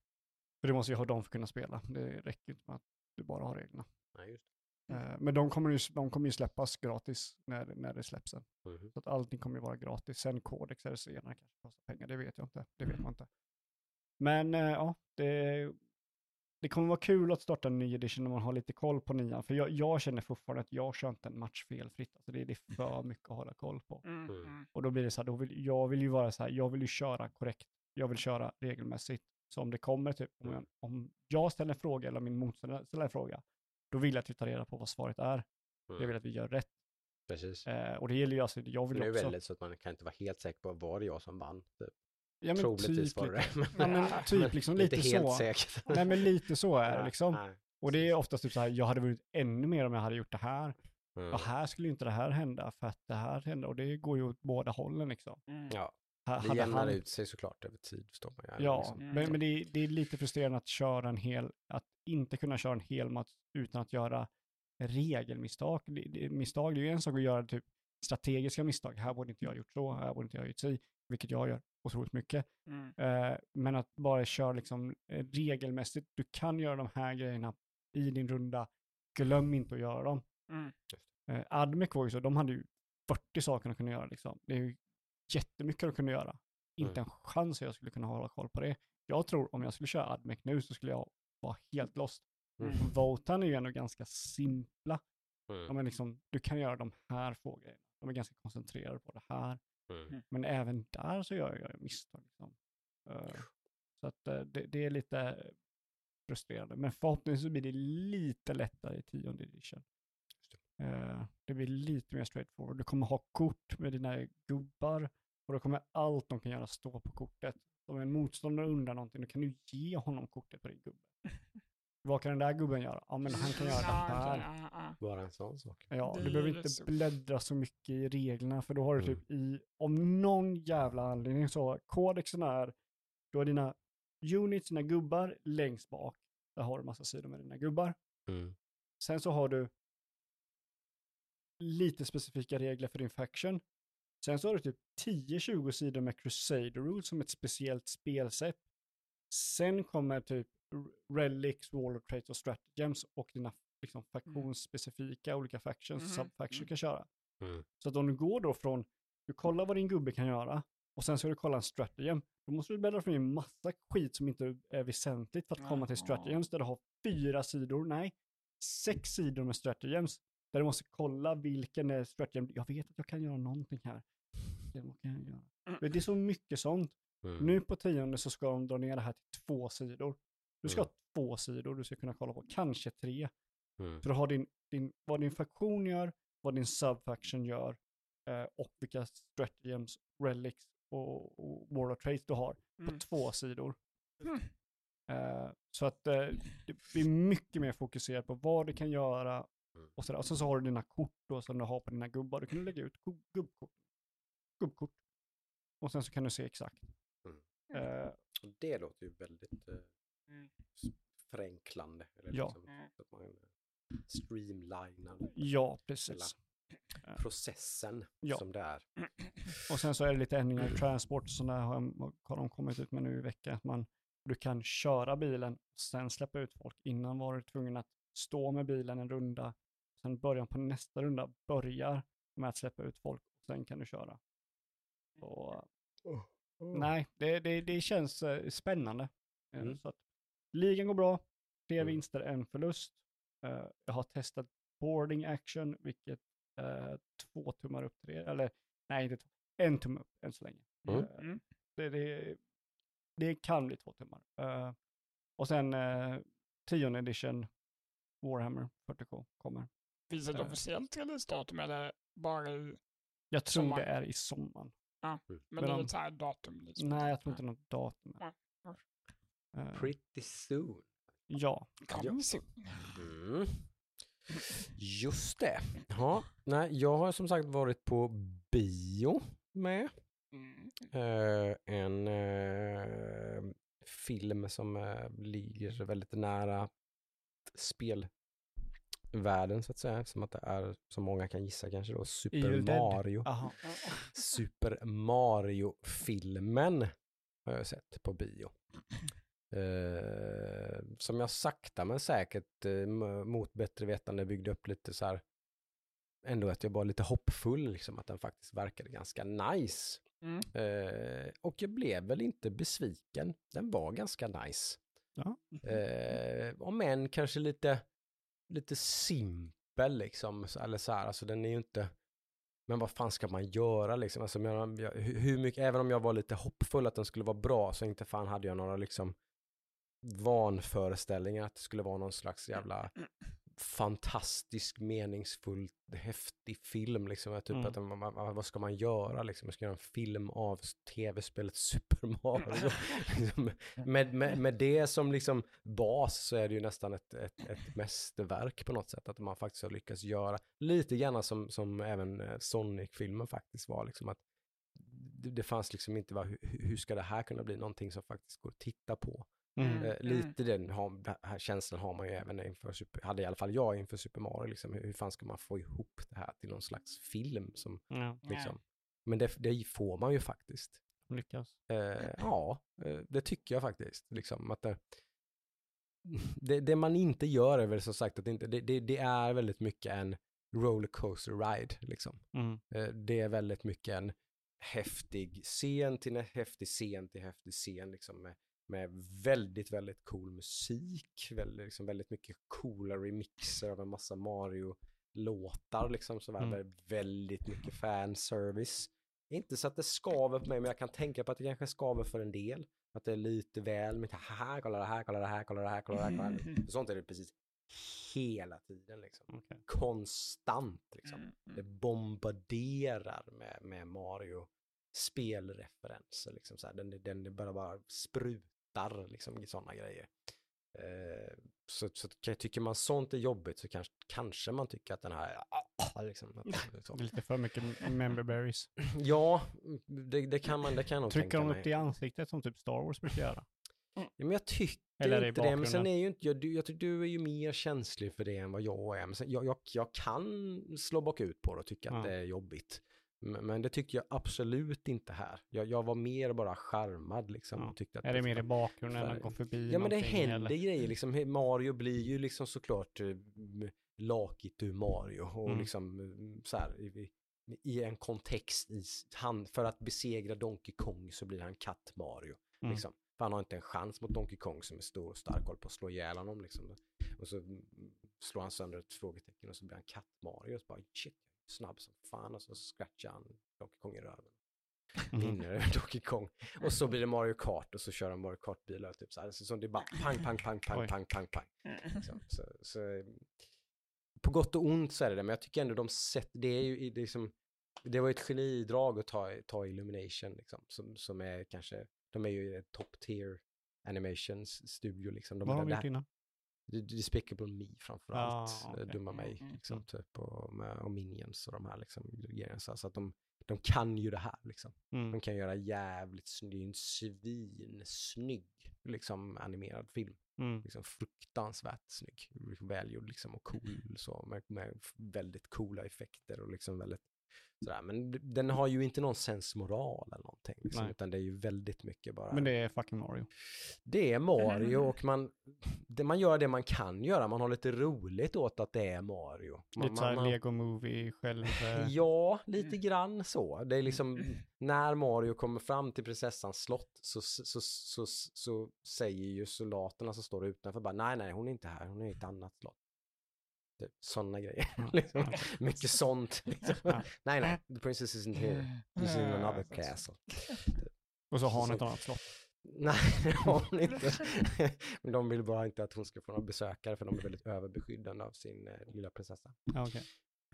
B: För du måste ju ha dem för att kunna spela. Det räcker inte med att du bara har reglerna.
A: Nej, just
B: Eh, Men de kommer, ju, de kommer ju släppas gratis när, när det släpps sen.
A: Mhm.
B: Så att allting kommer ju vara gratis. Sen kodex eller senare kanske kostar pengar, det vet jag inte. Det vet man inte. Men eh, ja, det, det kommer vara kul att starta en ny edition när man har lite koll på nian. För jag, jag känner fortfarande att jag kör inte en match felfritt. Alltså det, det är för mycket att hålla koll på.
C: Mm.
A: Mm.
C: Mm.
B: Och då blir det så här, då vill, jag vill ju vara så här, jag vill ju köra korrekt. Jag vill köra regelmässigt. Så om det kommer typ, om jag, om jag ställer en fråga eller min motståndare ställer en fråga, då vill jag att vi tar reda på vad svaret är. Jag
A: Mm.
B: vill att vi gör rätt.
A: Precis.
B: Eh, och det gäller ju alltså, jag
A: Men
B: vill
A: det är
B: också...
A: väldigt så att man kan inte vara helt säker på var det jag som vann. Typ.
B: ja, men
A: Troligtvis
B: typ
A: var det
B: lite,
A: det.
B: ja, men typ
A: Men
B: liksom
A: inte
B: lite
A: helt
B: så.
A: säkert.
B: Nej men lite så är det liksom.
A: nej.
B: Och det är oftast typ så här, jag hade vunnit ännu mer om jag hade gjort det här.
A: Mm.
B: Ja, här skulle inte det här hända för att det här hände och det går ju åt båda hållen liksom.
C: Mm.
A: Ja, det jämnar
B: han-
A: ut sig såklart över tid, förstår man ju.
B: Ja,
A: Liksom.
C: Mm.
B: men, men det, är, det är lite frustrerande att köra en hel, att inte kunna köra en hel match utan att göra regelmisstag. Det, det, misstag, det är ju en sak att göra typ strategiska misstag. Här borde inte jag gjort så, här borde inte jag gjort si, vilket jag gör otroligt mycket.
C: Mm.
B: Eh, men att bara köra liksom eh, regelmässigt, du kan göra de här grejerna i din runda, glöm inte att göra dem.
C: Mm.
B: Eh, Admec var ju så, de hade ju 40 saker de kunde göra liksom. Det är ju jättemycket de kunde göra. Inte
A: Mm.
B: en chans att jag skulle kunna hålla koll på det. Jag tror om jag skulle köra Admec nu så skulle jag vara helt lost.
A: Mm.
B: Votan är ju ändå ganska simpla.
A: Mm.
B: De är liksom, du kan göra de här få grejerna. De är ganska koncentrerade på det här.
A: Mm.
B: Men även där så gör jag misstag. Liksom. Eh, så att eh, det, det är lite frustrerande. Men förhoppningsvis blir det lite lättare i tionde edition. Eh, det blir lite mer straightforward. Du kommer ha kort med dina gubbar och då kommer allt de kan göra stå på kortet. Om en motståndare undrar någonting, då kan du ge honom kortet på din gubbe. Vad kan den där gubben göra? Ja, men han kan göra det här.
A: Bara en sån sak.
B: Ja, du behöver inte bläddra så mycket i reglerna för då har du
A: Mm.
B: typ i, om någon jävla anledning så, kodexen är, du har dina units, dina gubbar längst bak. Där har du massa sidor med dina gubbar.
A: Mm.
B: Sen så har du lite specifika regler för din faction. Sen så har du typ 10-20 sidor med Crusader Rules som ett speciellt spelsätt. Sen kommer typ Relics, Warlord Traits och Stratagems och dina liksom, faktionsspecifika olika factions,
C: Mhm,
B: subfactions
C: mm.
B: kan köra.
A: Mm.
B: Så att om du går då från, du kollar vad din gubbe kan göra och sen ska du kolla en stratagem, då måste du bläddra från en massa skit som inte är väsentligt för att komma till stratagems där du har fyra sidor, nej, sex sidor med stratagems. Där du måste kolla vilken är stratagem, jag vet att jag kan göra någonting här. Det vad kan jag göra?
C: Mm.
B: Men Det är så mycket sånt.
A: Mm.
B: Nu på tionde så ska de dra ner det här till två sidor. Du ska
A: Mm.
B: ha två sidor du ska kunna kolla på, kanske tre.
A: Mm.
B: För du har din, din, vad din faktion gör, vad din subfaction gör eh, och vilka stratagems, relics och, och war of traits du har på
C: Mm.
B: två sidor.
C: Mm.
B: Eh, så att eh, det blir mycket mer fokuserat på vad du kan göra. Och sådär. Och sen så har du dina kort då som du har på dina gubbar. Du kan lägga ut gubb- gubbkort. Gubbkort. Och sen så kan du se exakt.
A: Mm. Och Det låter ju väldigt
C: Mm.
A: s- förenklande. Eller
B: Ja.
A: liksom,
C: Mm.
A: så att man eh, streamlinar
B: ja, precis.
A: processen
B: Ja.
A: som det är.
B: Och sen så är det lite ändringar i transport sådana har har de kommit ut med nu i veckan. Att man, du kan köra bilen och sen släppa ut folk. Innan var du tvungen att stå med bilen en runda. Sen början på nästa runda börjar med att släppa ut folk. Och sen kan du köra. Och, Nej, det, det, det känns eh, spännande. Eh,
A: Mm.
B: Så att, ligan går bra. Tre
A: Mm.
B: vinster, en förlust. Eh, jag har testat boarding action, vilket eh, två tummar upp till det. Eller nej, inte två. En tumme upp än så länge.
A: Mm.
C: Mm.
B: det, det, det kan bli två tummar. Och sen eh, tionde edition Warhammer 40K kommer.
C: Finns det ett
B: Eh.
C: officiellt releasedatum eller bara i...
B: Jag tror
C: Sommar.
B: det är i sommaren.
C: Men
B: Men
C: det är ett så här datum? Liksom.
B: Nej, jag tror inte något datum.
C: Nej.
B: Eh,
A: Pretty soon.
B: ja,
C: Coming soon.
A: Mm. Just det. Ja, nej, jag har som sagt varit på bio med.
C: Mm.
A: Eh, en film som ligger väldigt nära spelvärlden så att säga. Som att det är, som många kan gissa kanske då, Super. Mario. Super Mario-filmen har jag sett på bio. Eh, som jag sakta men säkert eh, mot bättre vetande byggde upp lite så här ändå att jag var lite hoppfull, liksom, att den faktiskt verkade ganska nice.
C: Mm.
A: Eh, och jag blev väl inte besviken. Den var ganska nice.
B: Ja.
A: Eh, om än kanske lite, lite simpel liksom. Eller så här, alltså den är ju inte, men vad fan ska man göra liksom? Alltså, jag, jag, hur mycket, även om jag var lite hoppfull att den skulle vara bra så inte fan hade jag några liksom vanföreställningar att det skulle vara någon slags jävla fantastisk, meningsfull, häftig film. Liksom. Att Typ
B: Mm.
A: att, vad, ska man göra? Liksom? Jag ska göra en film av tv-spelet Super Mario. liksom, med, med, med det som liksom bas så är det ju nästan ett, ett, ett mästerverk på något sätt. Att man faktiskt har lyckats göra lite grann som, som även eh, Sonic-filmen faktiskt var. Liksom att det, det fanns liksom inte, vad, hur, hur ska det här kunna bli någonting som faktiskt går att titta på?
B: Mm.
A: Eh, lite den, har, den här känslan har man ju även inför Super, hade i alla fall jag inför Super Mario. Liksom, hur, hur fan ska man få ihop det här till någon slags film som
B: Ja,
A: liksom, men det, det får man ju faktiskt.
B: lyckas.
A: Eh, ja, eh, det tycker jag faktiskt. Liksom, att det, det, det man inte gör är väl som sagt att det, inte, det, det, det är väldigt mycket en rollercoaster ride. Liksom.
B: Mm.
A: Eh, det är väldigt mycket en häftig scen till en häftig scen till häftig scen. Liksom, med med väldigt, väldigt cool musik, väldigt, liksom, väldigt mycket coola remixer av en massa Mario-låtar liksom, så
B: Mm.
A: mm. väldigt mycket fanservice. Inte så att det skaver på mig, men jag kan tänka på att det kanske skaver för en del. Att det är lite väl mycket, haha, kolla det här, kolla det här, kolla det här, kolla det här. Kolla det här. Sånt är det precis hela tiden liksom.
B: Okej.
A: Konstant liksom.
C: Mm,
A: Det bombarderar med, med Mario spelreferenser liksom så här. Den, den bara, bara sprutar liksom sådana grejer. Eh, så, så att- tycker man sånt är jobbigt så kanske, kanske man tycker att den här liksom, att, så.
B: Det är lite för mycket member berries.
A: Ja, det, det kan man, det kan jag nog
B: Trycker
A: tänka
B: de
A: mig.
B: upp det i ansiktet som typ Star Wars brukar göra?
A: Ja, men jag tycker
B: Eller
A: inte det, men sen är ju inte, jag, du, jag tycker du är ju mer känslig för det än vad jag är. Men sen, jag, jag, jag kan slå bakut på det och tycka att
B: Ja.
A: det är jobbigt. Men, det tycker jag absolut inte här. Jag, jag var mer bara charmad liksom.
B: Ja.
A: Och tyckte att
B: Är det mer i bakgrunden än
A: för-
B: att gå förbi
A: Ja men det händer
B: eller?
A: grejer liksom. Mario blir ju liksom såklart eh, lakigt ur Mario och
B: Mm.
A: liksom mm, så här i, i en kontext i han, för att besegra Donkey Kong så blir han katt Mario.
B: Mm.
A: Liksom. För han har inte en chans mot Donkey Kong som är stor och stark och håller på att slå ihjäl honom liksom. Och så mm, slår han sönder ett frågetecken och så blir han katt Mario och så bara shit, snabb som fan och så scratchar han Donkey Kong i röven
B: Mhm.
A: vinner över Donkey Kong. Och så blir det Mario Kart och så kör de Mario Kart-bilar typ så här. Så, så det är bara pang, pang, pang, pang,
B: Oj.
A: pang, pang, pang. Så, så, så, på gott och ont så är det det, men jag tycker ändå de sett, det är ju det är liksom, det var ett genidrag att ta, ta Illumination liksom, som, som är kanske, de är ju ett top tier animations studio liksom. De,
B: Vad har de gjort innan?
A: D- Despicable Me framförallt,
B: Ah,
A: ah,
B: okej.
A: Dumma mig,
C: Mm,
A: liksom,
B: mm.
A: typ, och, med, och Minions och de här liksom, grejerna. Så, så att de, de kan ju det här liksom.
B: Mm.
A: De kan göra jävligt snygg, det en svinsnygg liksom animerad film.
B: Mm.
A: Liksom fruktansvärt snygg, liksom välgjord liksom och cool så med, med väldigt coola effekter och liksom väldigt sådär. Men den har ju inte någon sensmoral eller någonting liksom, utan det är ju väldigt mycket bara.
B: Men det är fucking Mario.
A: Det är Mario och man, det, man gör det man kan göra. Man har lite roligt åt att det är Mario. Man,
B: Lite såhär Lego Movie själv. eh,
A: Ja, lite grann så. Det är liksom när Mario kommer fram till prinsessans slott så, så, så, så, så säger ju soldaterna som står utanför bara nej, nej, hon är inte här, hon är i ett annat slott. Typ, sådana grejer. Liksom. Mycket sånt. Liksom. Nej, nej, the princess isn't here. She's in another castle.
B: Och så har
A: Så-
B: ett annat slott.
A: Nej, det har hon inte. Men de vill bara inte att hon ska få några besökare för de är väldigt överbeskyddande av sin eh, lilla prinsessa.
B: Ja, okej.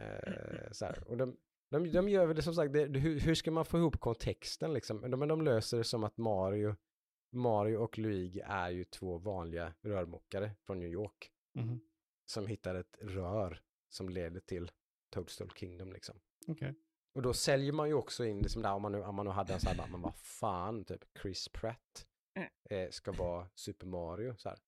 A: Eh, så här. Och de, de, de gör väl det som sagt, det, hur, hur ska man få ihop kontexten liksom? Men de, de löser det som att Mario, Mario och Luigi är ju två vanliga rörmokare från New York
B: Mhm.
A: Som hittar ett rör som leder till Toadstool Kingdom liksom.
B: Okej.
A: Och då säljer man ju också in, liksom där, om, man nu, om man nu hade en sån här, bara, men vad fan, typ Chris Pratt
C: Mm.
A: eh, ska vara Super Mario så här.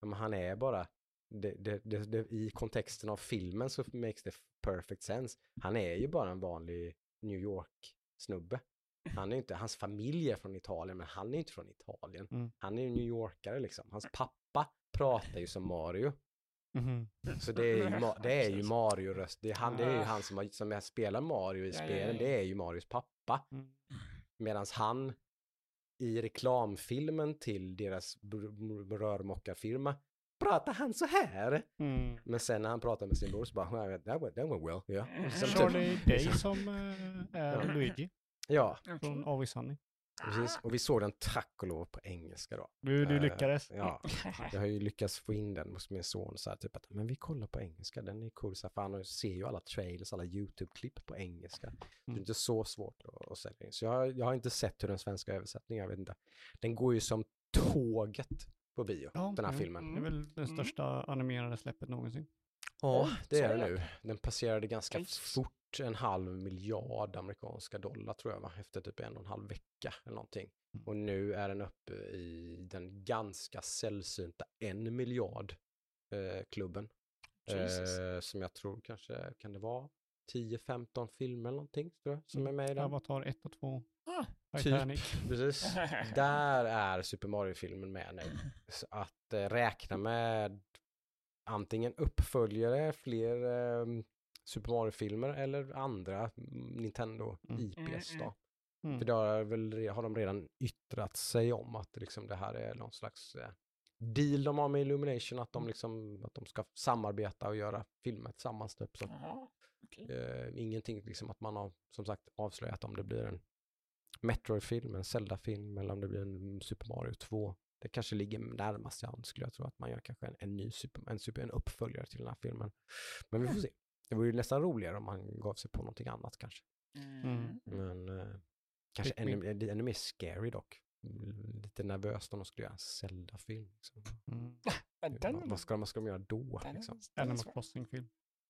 A: Men han är bara, det, det, det, det, i kontexten av filmen så makes det perfect sense. Han är ju bara en vanlig New York-snubbe. Han är inte, hans familj är från Italien, men han är inte från Italien.
B: Mm.
A: Han är ju New Yorkare liksom. Hans pappa pratar ju som Mario.
B: Mhm.
A: Så det är ju, det är ju Mario-röst. Det är, han, det är ju han som, har, som spelar Mario i spelen. Det är ju Marios pappa.
B: Mm.
A: Medan han i reklamfilmen till deras rörmokarfirma pratar han så här.
B: Mm.
A: Men sen när han pratar med sin bror så bara, "Well, that went, that went well. Ja. Som typ-
B: Charlie Day som eh, är. Luigi
A: ja,
B: från Always Sunny.
A: Precis. Och vi såg den tack och lov på engelska då.
B: Du, du
A: Eh,
B: lyckades.
A: Ja, jag har ju lyckats få in den hos min son så här typ att, men vi kollar på engelska, den är cool. Så här, för han ser ju alla trailers, alla YouTube-klipp på engelska. Det är
B: Mm.
A: inte så svårt att, att sälja in. Så jag, har- jag har inte sett hur den svenska översättningen, jag vet inte. Den går ju som tåget på bio,
B: Ja,
A: den här
B: ja.
A: filmen.
B: Det är väl det
C: Mm.
B: största animerade släppet någonsin.
A: Ja, det är det nu. Den passerade ganska
C: Oj.
A: En halv miljard amerikanska dollar tror jag va, efter typ en och en halv vecka eller någonting.
B: Mm.
A: Och nu är den uppe i den ganska sällsynta en miljard eh, klubben. Eh, som jag tror kanske, kan det vara 10-15 filmer eller någonting tror jag, som är med i den.
B: Avatar 1 och 2.
C: Ah.
B: Titanic.
A: Precis. Där är Super Mario-filmen med nu. Så att eh, räkna med antingen uppföljare, fler eh, Super Mario-filmer eller andra mm, Nintendo
B: Mm.
A: IPs
C: Mm,
A: då.
B: Mm.
A: För det har, väl, har de redan yttrat sig om att liksom det här är någon slags eh, deal de har med Illumination, att de, liksom, att de ska samarbeta och göra filmer tillsammans. Typ, så.
C: Jaha, okej.
A: Eh, ingenting liksom att man har som sagt avslöjat om det blir en Metroid-film, en Zelda-film eller om det blir en Super Mario 2. Det kanske ligger närmast i hand skulle jag tro att man gör kanske en, en ny super, en, super, en uppföljare till den här filmen. Men vi får se. Det vore ju nästan roligare om man gav sig på någonting annat kanske.
B: Mm.
A: Men eh, kanske ännu, ännu mer scary dock. Mm, Lite nervöst om de skulle göra en Zelda-film. Liksom.
B: Mm.
A: Vad, vad, ska vad ska de göra då? Liksom?
B: Animal. Crossing-film.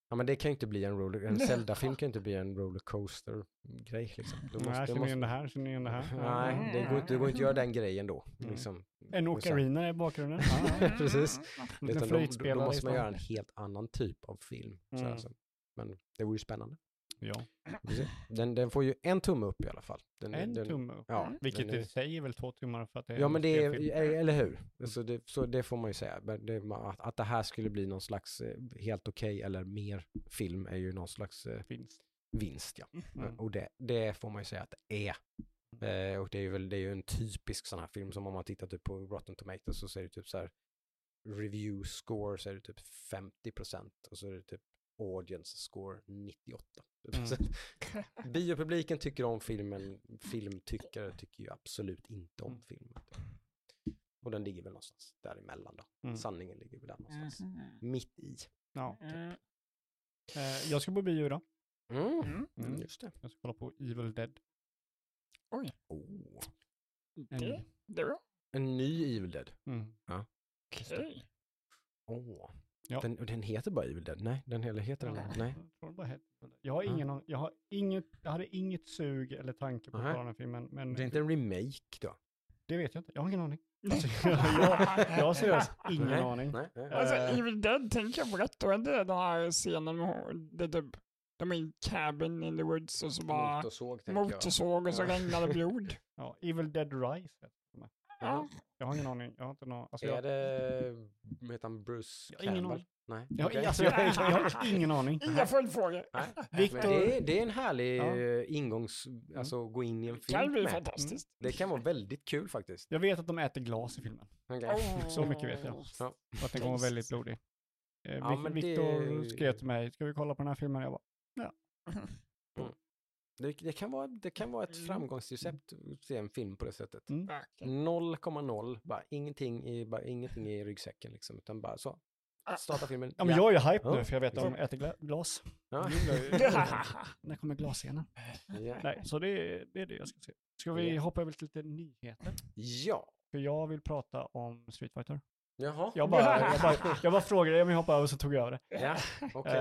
A: Ja men det kan ju inte bli en, roller, en. Zelda-film kan ju inte bli en rollercoaster-grej. Liksom. Då
B: Nej,
A: måste-
B: känner
A: måste-
B: igen det här, känner igen det här.
A: Nej, det går, inte, det går inte att göra den grejen då.
B: Mm.
A: Liksom.
B: En ocarina i bakgrunden.
A: Precis.
B: En
A: Utan då, då, måste man
B: i
A: göra en helt annan typ av film. Så
B: Mm.
A: alltså. Men det vore ju spännande.
B: Ja.
A: Den, den får ju en tumme upp i alla fall. Den,
B: en
A: den,
B: tumme upp.
A: Ja,
B: Vilket
A: är-
B: i sig är väl två tummar för att det är
A: Ja
B: en
A: men det är, eh, eller hur? Så det, så det får man ju säga. Det, att, att det här skulle bli någon slags eh, helt okej eller mer film är ju någon slags eh,
B: Finns.
A: vinst. Ja.
B: Mm.
A: Och det, det får man ju säga att det är. Och det är ju väl det är ju en typisk sån här film som om man tittar typ på Rotten Tomatoes så ser det typ så här review score så är det typ 50% och så är det typ audience score 98.
B: Mm.
A: Biopubliken tycker om filmen, filmtyckare tycker ju absolut inte om
B: Mm.
A: filmen. Och den ligger väl någonstans däremellan då.
B: Mm.
A: Sanningen ligger väl där någonstans.
C: Mhm.
A: Mitt i.
B: Ja.
C: Mm.
B: Eh, jag ska på bio idag.
A: Mm.
C: Mm.
B: Mm.
A: Just det.
B: Jag ska kolla på Evil Dead.
A: Oh.
C: Det, det var
A: En ny Evil Dead.
B: Mm.
C: okej.
A: Åh.
B: Ja.
A: Den, och den heter bara Evil Dead? Nej, den heller heter den. Nej.
B: Jag har,
A: Ja.
B: ingen, an- jag, har inget, jag hade inget sug eller tanke på att den här filmen. Men
A: Det är inte en remake då?
B: det vet jag inte. Jag har ingen aning. Alltså, jag, jag, jag har seriöst ingen
A: nej,
B: aning.
A: Nej, nej.
C: Alltså. Evil Dead tänker jag på rätt, då är den här scenen med typ, de är i cabin in the woods och så bara
A: Motorsåg
C: motorsåg och så det blod.
B: Ja, Evil Dead Rise.
C: Ja.
B: Jag har ingen aning. Jag har inte någon, alltså
A: Är
B: jag,
A: det, heter han, Bruce
B: Jag har ingen aning.
A: Nej.
B: jag,
A: okej.
B: alltså, jag, jag har ingen aning.
C: Inga följdfrågor.
B: Victor-
A: det, är, det är en härlig
B: Ja.
A: eh, ingångs, alltså gå in i en
C: Det kan
A: film
C: bli
A: med.
C: fantastiskt.
A: Det kan vara väldigt kul faktiskt.
B: Jag vet att de äter glas i filmen.
A: Okej.
C: Oh.
B: Så mycket vet jag.
A: Ja.
B: Och att den kommer vara väldigt blodig. Eh,
A: Ja,
B: Vic-
A: men det-
B: Victor skrev till mig, ska vi kolla på den här filmen? Jag bara,
A: Det, det, kan vara, det kan vara ett
C: Mm.
A: framgångsrecept att se en film på det sättet.
B: mm.
C: Verkligen.
A: 0,0, bara ingenting i, bara ingenting i ryggsäcken liksom, utan bara så. Starta filmen.
B: Ja men jag är ju hype
A: Ja.
B: nu för jag vet att de
A: Ja.
B: äter gla- glas.
A: Ja.
B: När kommer glasscenen?
A: Ja.
B: Nej, så det är, det är det jag ska se. Ska vi
A: Ja.
B: hoppa över till lite nyheter?
A: ja.
B: För jag vill prata om Street Fighter.
A: Jaha.
B: Jag bara, jag bara, jag bara frågade om jag hoppade över så tog jag över det.
A: Ja, okej.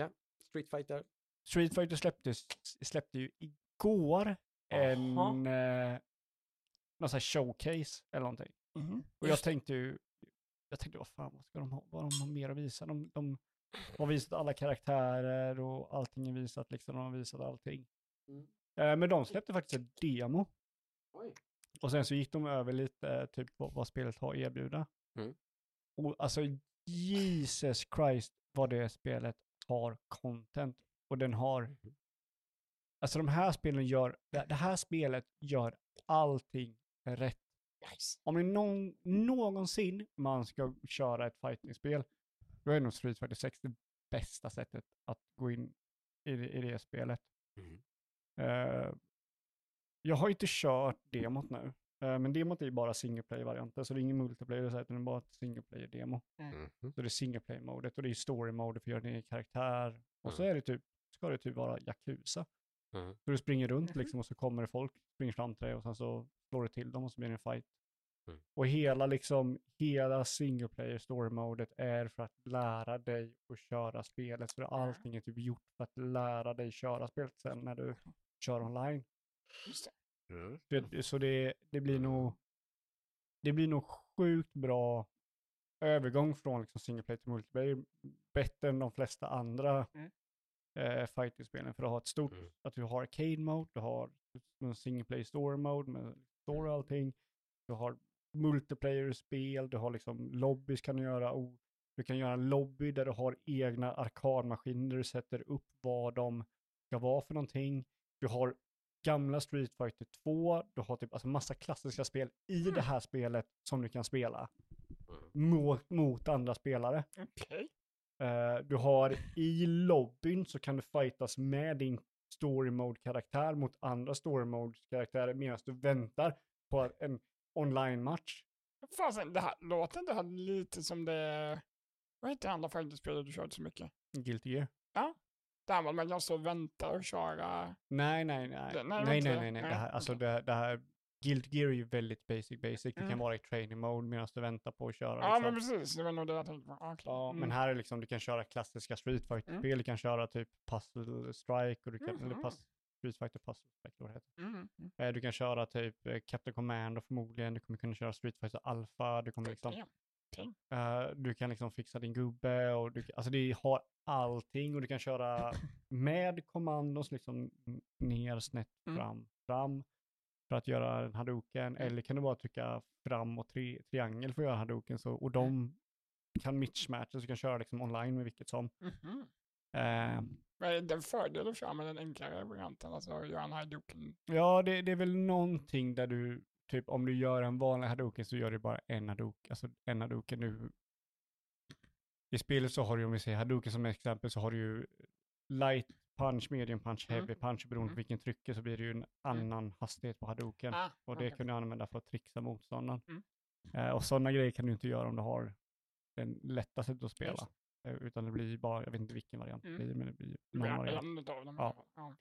B: Eh,
A: Street Fighter.
B: Street Fighter släpptes, släppte ju igår en eh, någon sån här showcase eller någonting.
C: Mhm.
B: Och jag tänkte ju, jag tänkte vad fan, vad ska de ha, vad de har mer att visa? De, de har visat alla karaktärer och allting är visat liksom, de har visat allting.
A: Mm.
B: Eh, men de släppte faktiskt ett demo.
A: Oj.
B: Och sen så gick de över lite typ vad, vad spelet har att erbjuda.
A: Mm.
B: Och alltså Jesus Christ vad det spelet har content. Och den har, alltså de här spelen gör, det, här spelet gör allting rätt.
C: Nice.
B: Om det någon, någonsin man ska köra ett fightingspel, då är nog Street Fighter 6 det bästa sättet att gå in i, det- i det spelet.
A: Mm.
B: Eh, jag har inte kört demot nu, eh, men demot är ju bara single player-varianten, så det är ingen multiplayer, så utan det är bara ett single player-demo.
A: Mhm.
B: Så det är single player-modet och det är story-mode för att göra din karaktär. Och så
A: Mm.
B: är det typ, det typ vara Yakuza.
A: Mm.
B: Så du springer runt
C: Mhm.
B: liksom och så kommer det folk, springer fram till dig och sen så slår du till dem och så blir det en fight.
A: Mm.
B: Och hela liksom, hela single player story-modet är för att lära dig att köra spelet. Så allting är typ gjort för att lära dig köra spelet sen när du kör online.
A: Mm.
B: Det, så det, det blir nog, det blir nog sjukt bra övergång från liksom single player till multiplayer. Bättre än de flesta andra
C: Mm.
B: Eh, fighting-spelen. För du har ett stort,
A: Mm.
B: att du har arcade mode, du har en single player story mode med story och allting. Du har multiplayer-spel, du har liksom lobbys kan du göra. Och du kan göra en lobby där du har egna arkadmaskiner, du sätter upp vad de ska vara för någonting. Du har gamla Street Fighter 2, du har typ alltså massa klassiska spel i det här spelet som du kan spela mot, mot andra spelare.
C: Okej.
B: Eh, du har i lobbyn så kan du fightas med din story mode-karaktär mot andra story mode-karaktärer medan du väntar på en online-match.
C: Fasen, det här låter det här lite som det... Vad heter andra fighting-spelet du körde så mycket?
B: Guilty Gear.
C: Där var man kan stå och vänta och köra...
B: Nej, nej, nej.
C: Det- nej,
B: Nej,
C: det
B: nej,
C: inte
B: nej,
C: det.
B: nej. Det här, alltså det, det här, Guilty Gear är ju väldigt basic, basic. Du kan
C: Mm.
B: vara i training mode medan du väntar på att köra.
C: Ja,
B: liksom.
C: men precis. Det var nog det jag tänkte på. Ja, okej.
B: Ja, men
C: Mm.
B: här är liksom, du kan köra klassiska Street Fighter-spel, du kan köra typ Puzzle Strike, och du kan, eller
C: Mhm.
B: pus, Street Fighter Puzzle Strike, vad det heter.
C: Mm, mm.
B: Eh, Du kan köra typ eh, Captain Commando förmodligen, du kommer kunna köra Street Fighter Alpha, du kommer liksom,
C: Damn.
B: eh, du kan liksom fixa din gubbe och du, alltså det har allting och du kan köra med kommandos liksom ner, snett,
C: Mm.
B: fram, fram för att göra en hadoken, eller kan du bara trycka fram och tri, triangel för att göra hadoken så, och de kan mismatcha så du kan köra liksom online med vilket som.
C: Mhm.
B: Eh,
C: Vad är det en fördel att köra med den enklare varianten? Alltså göra en hadoken?
B: ja, det, det är väl någonting där du, typ om du gör en vanlig hadoken så gör du bara en hadoken, alltså en hadoken nu. I spelet så har du, om vi säger hadoken som exempel, så har du ju light punch, medium punch,
C: Mm.
B: heavy punch, och beroende på
C: Mm.
B: vilken trycker så blir det ju en annan hastighet på hadoken.
C: Ah,
B: Och det
C: okej.
B: kan du använda för att trixa motståndaren.
C: Mm.
B: Eh, och sådana grejer kan du inte göra om du har den lätta sättet att spela. Eh, utan det blir bara, jag vet inte vilken variant det
C: Mm.
B: blir, men det blir
C: Det
B: någon
C: blir
B: variant.
C: utav dem.
B: Ja.
C: Ja.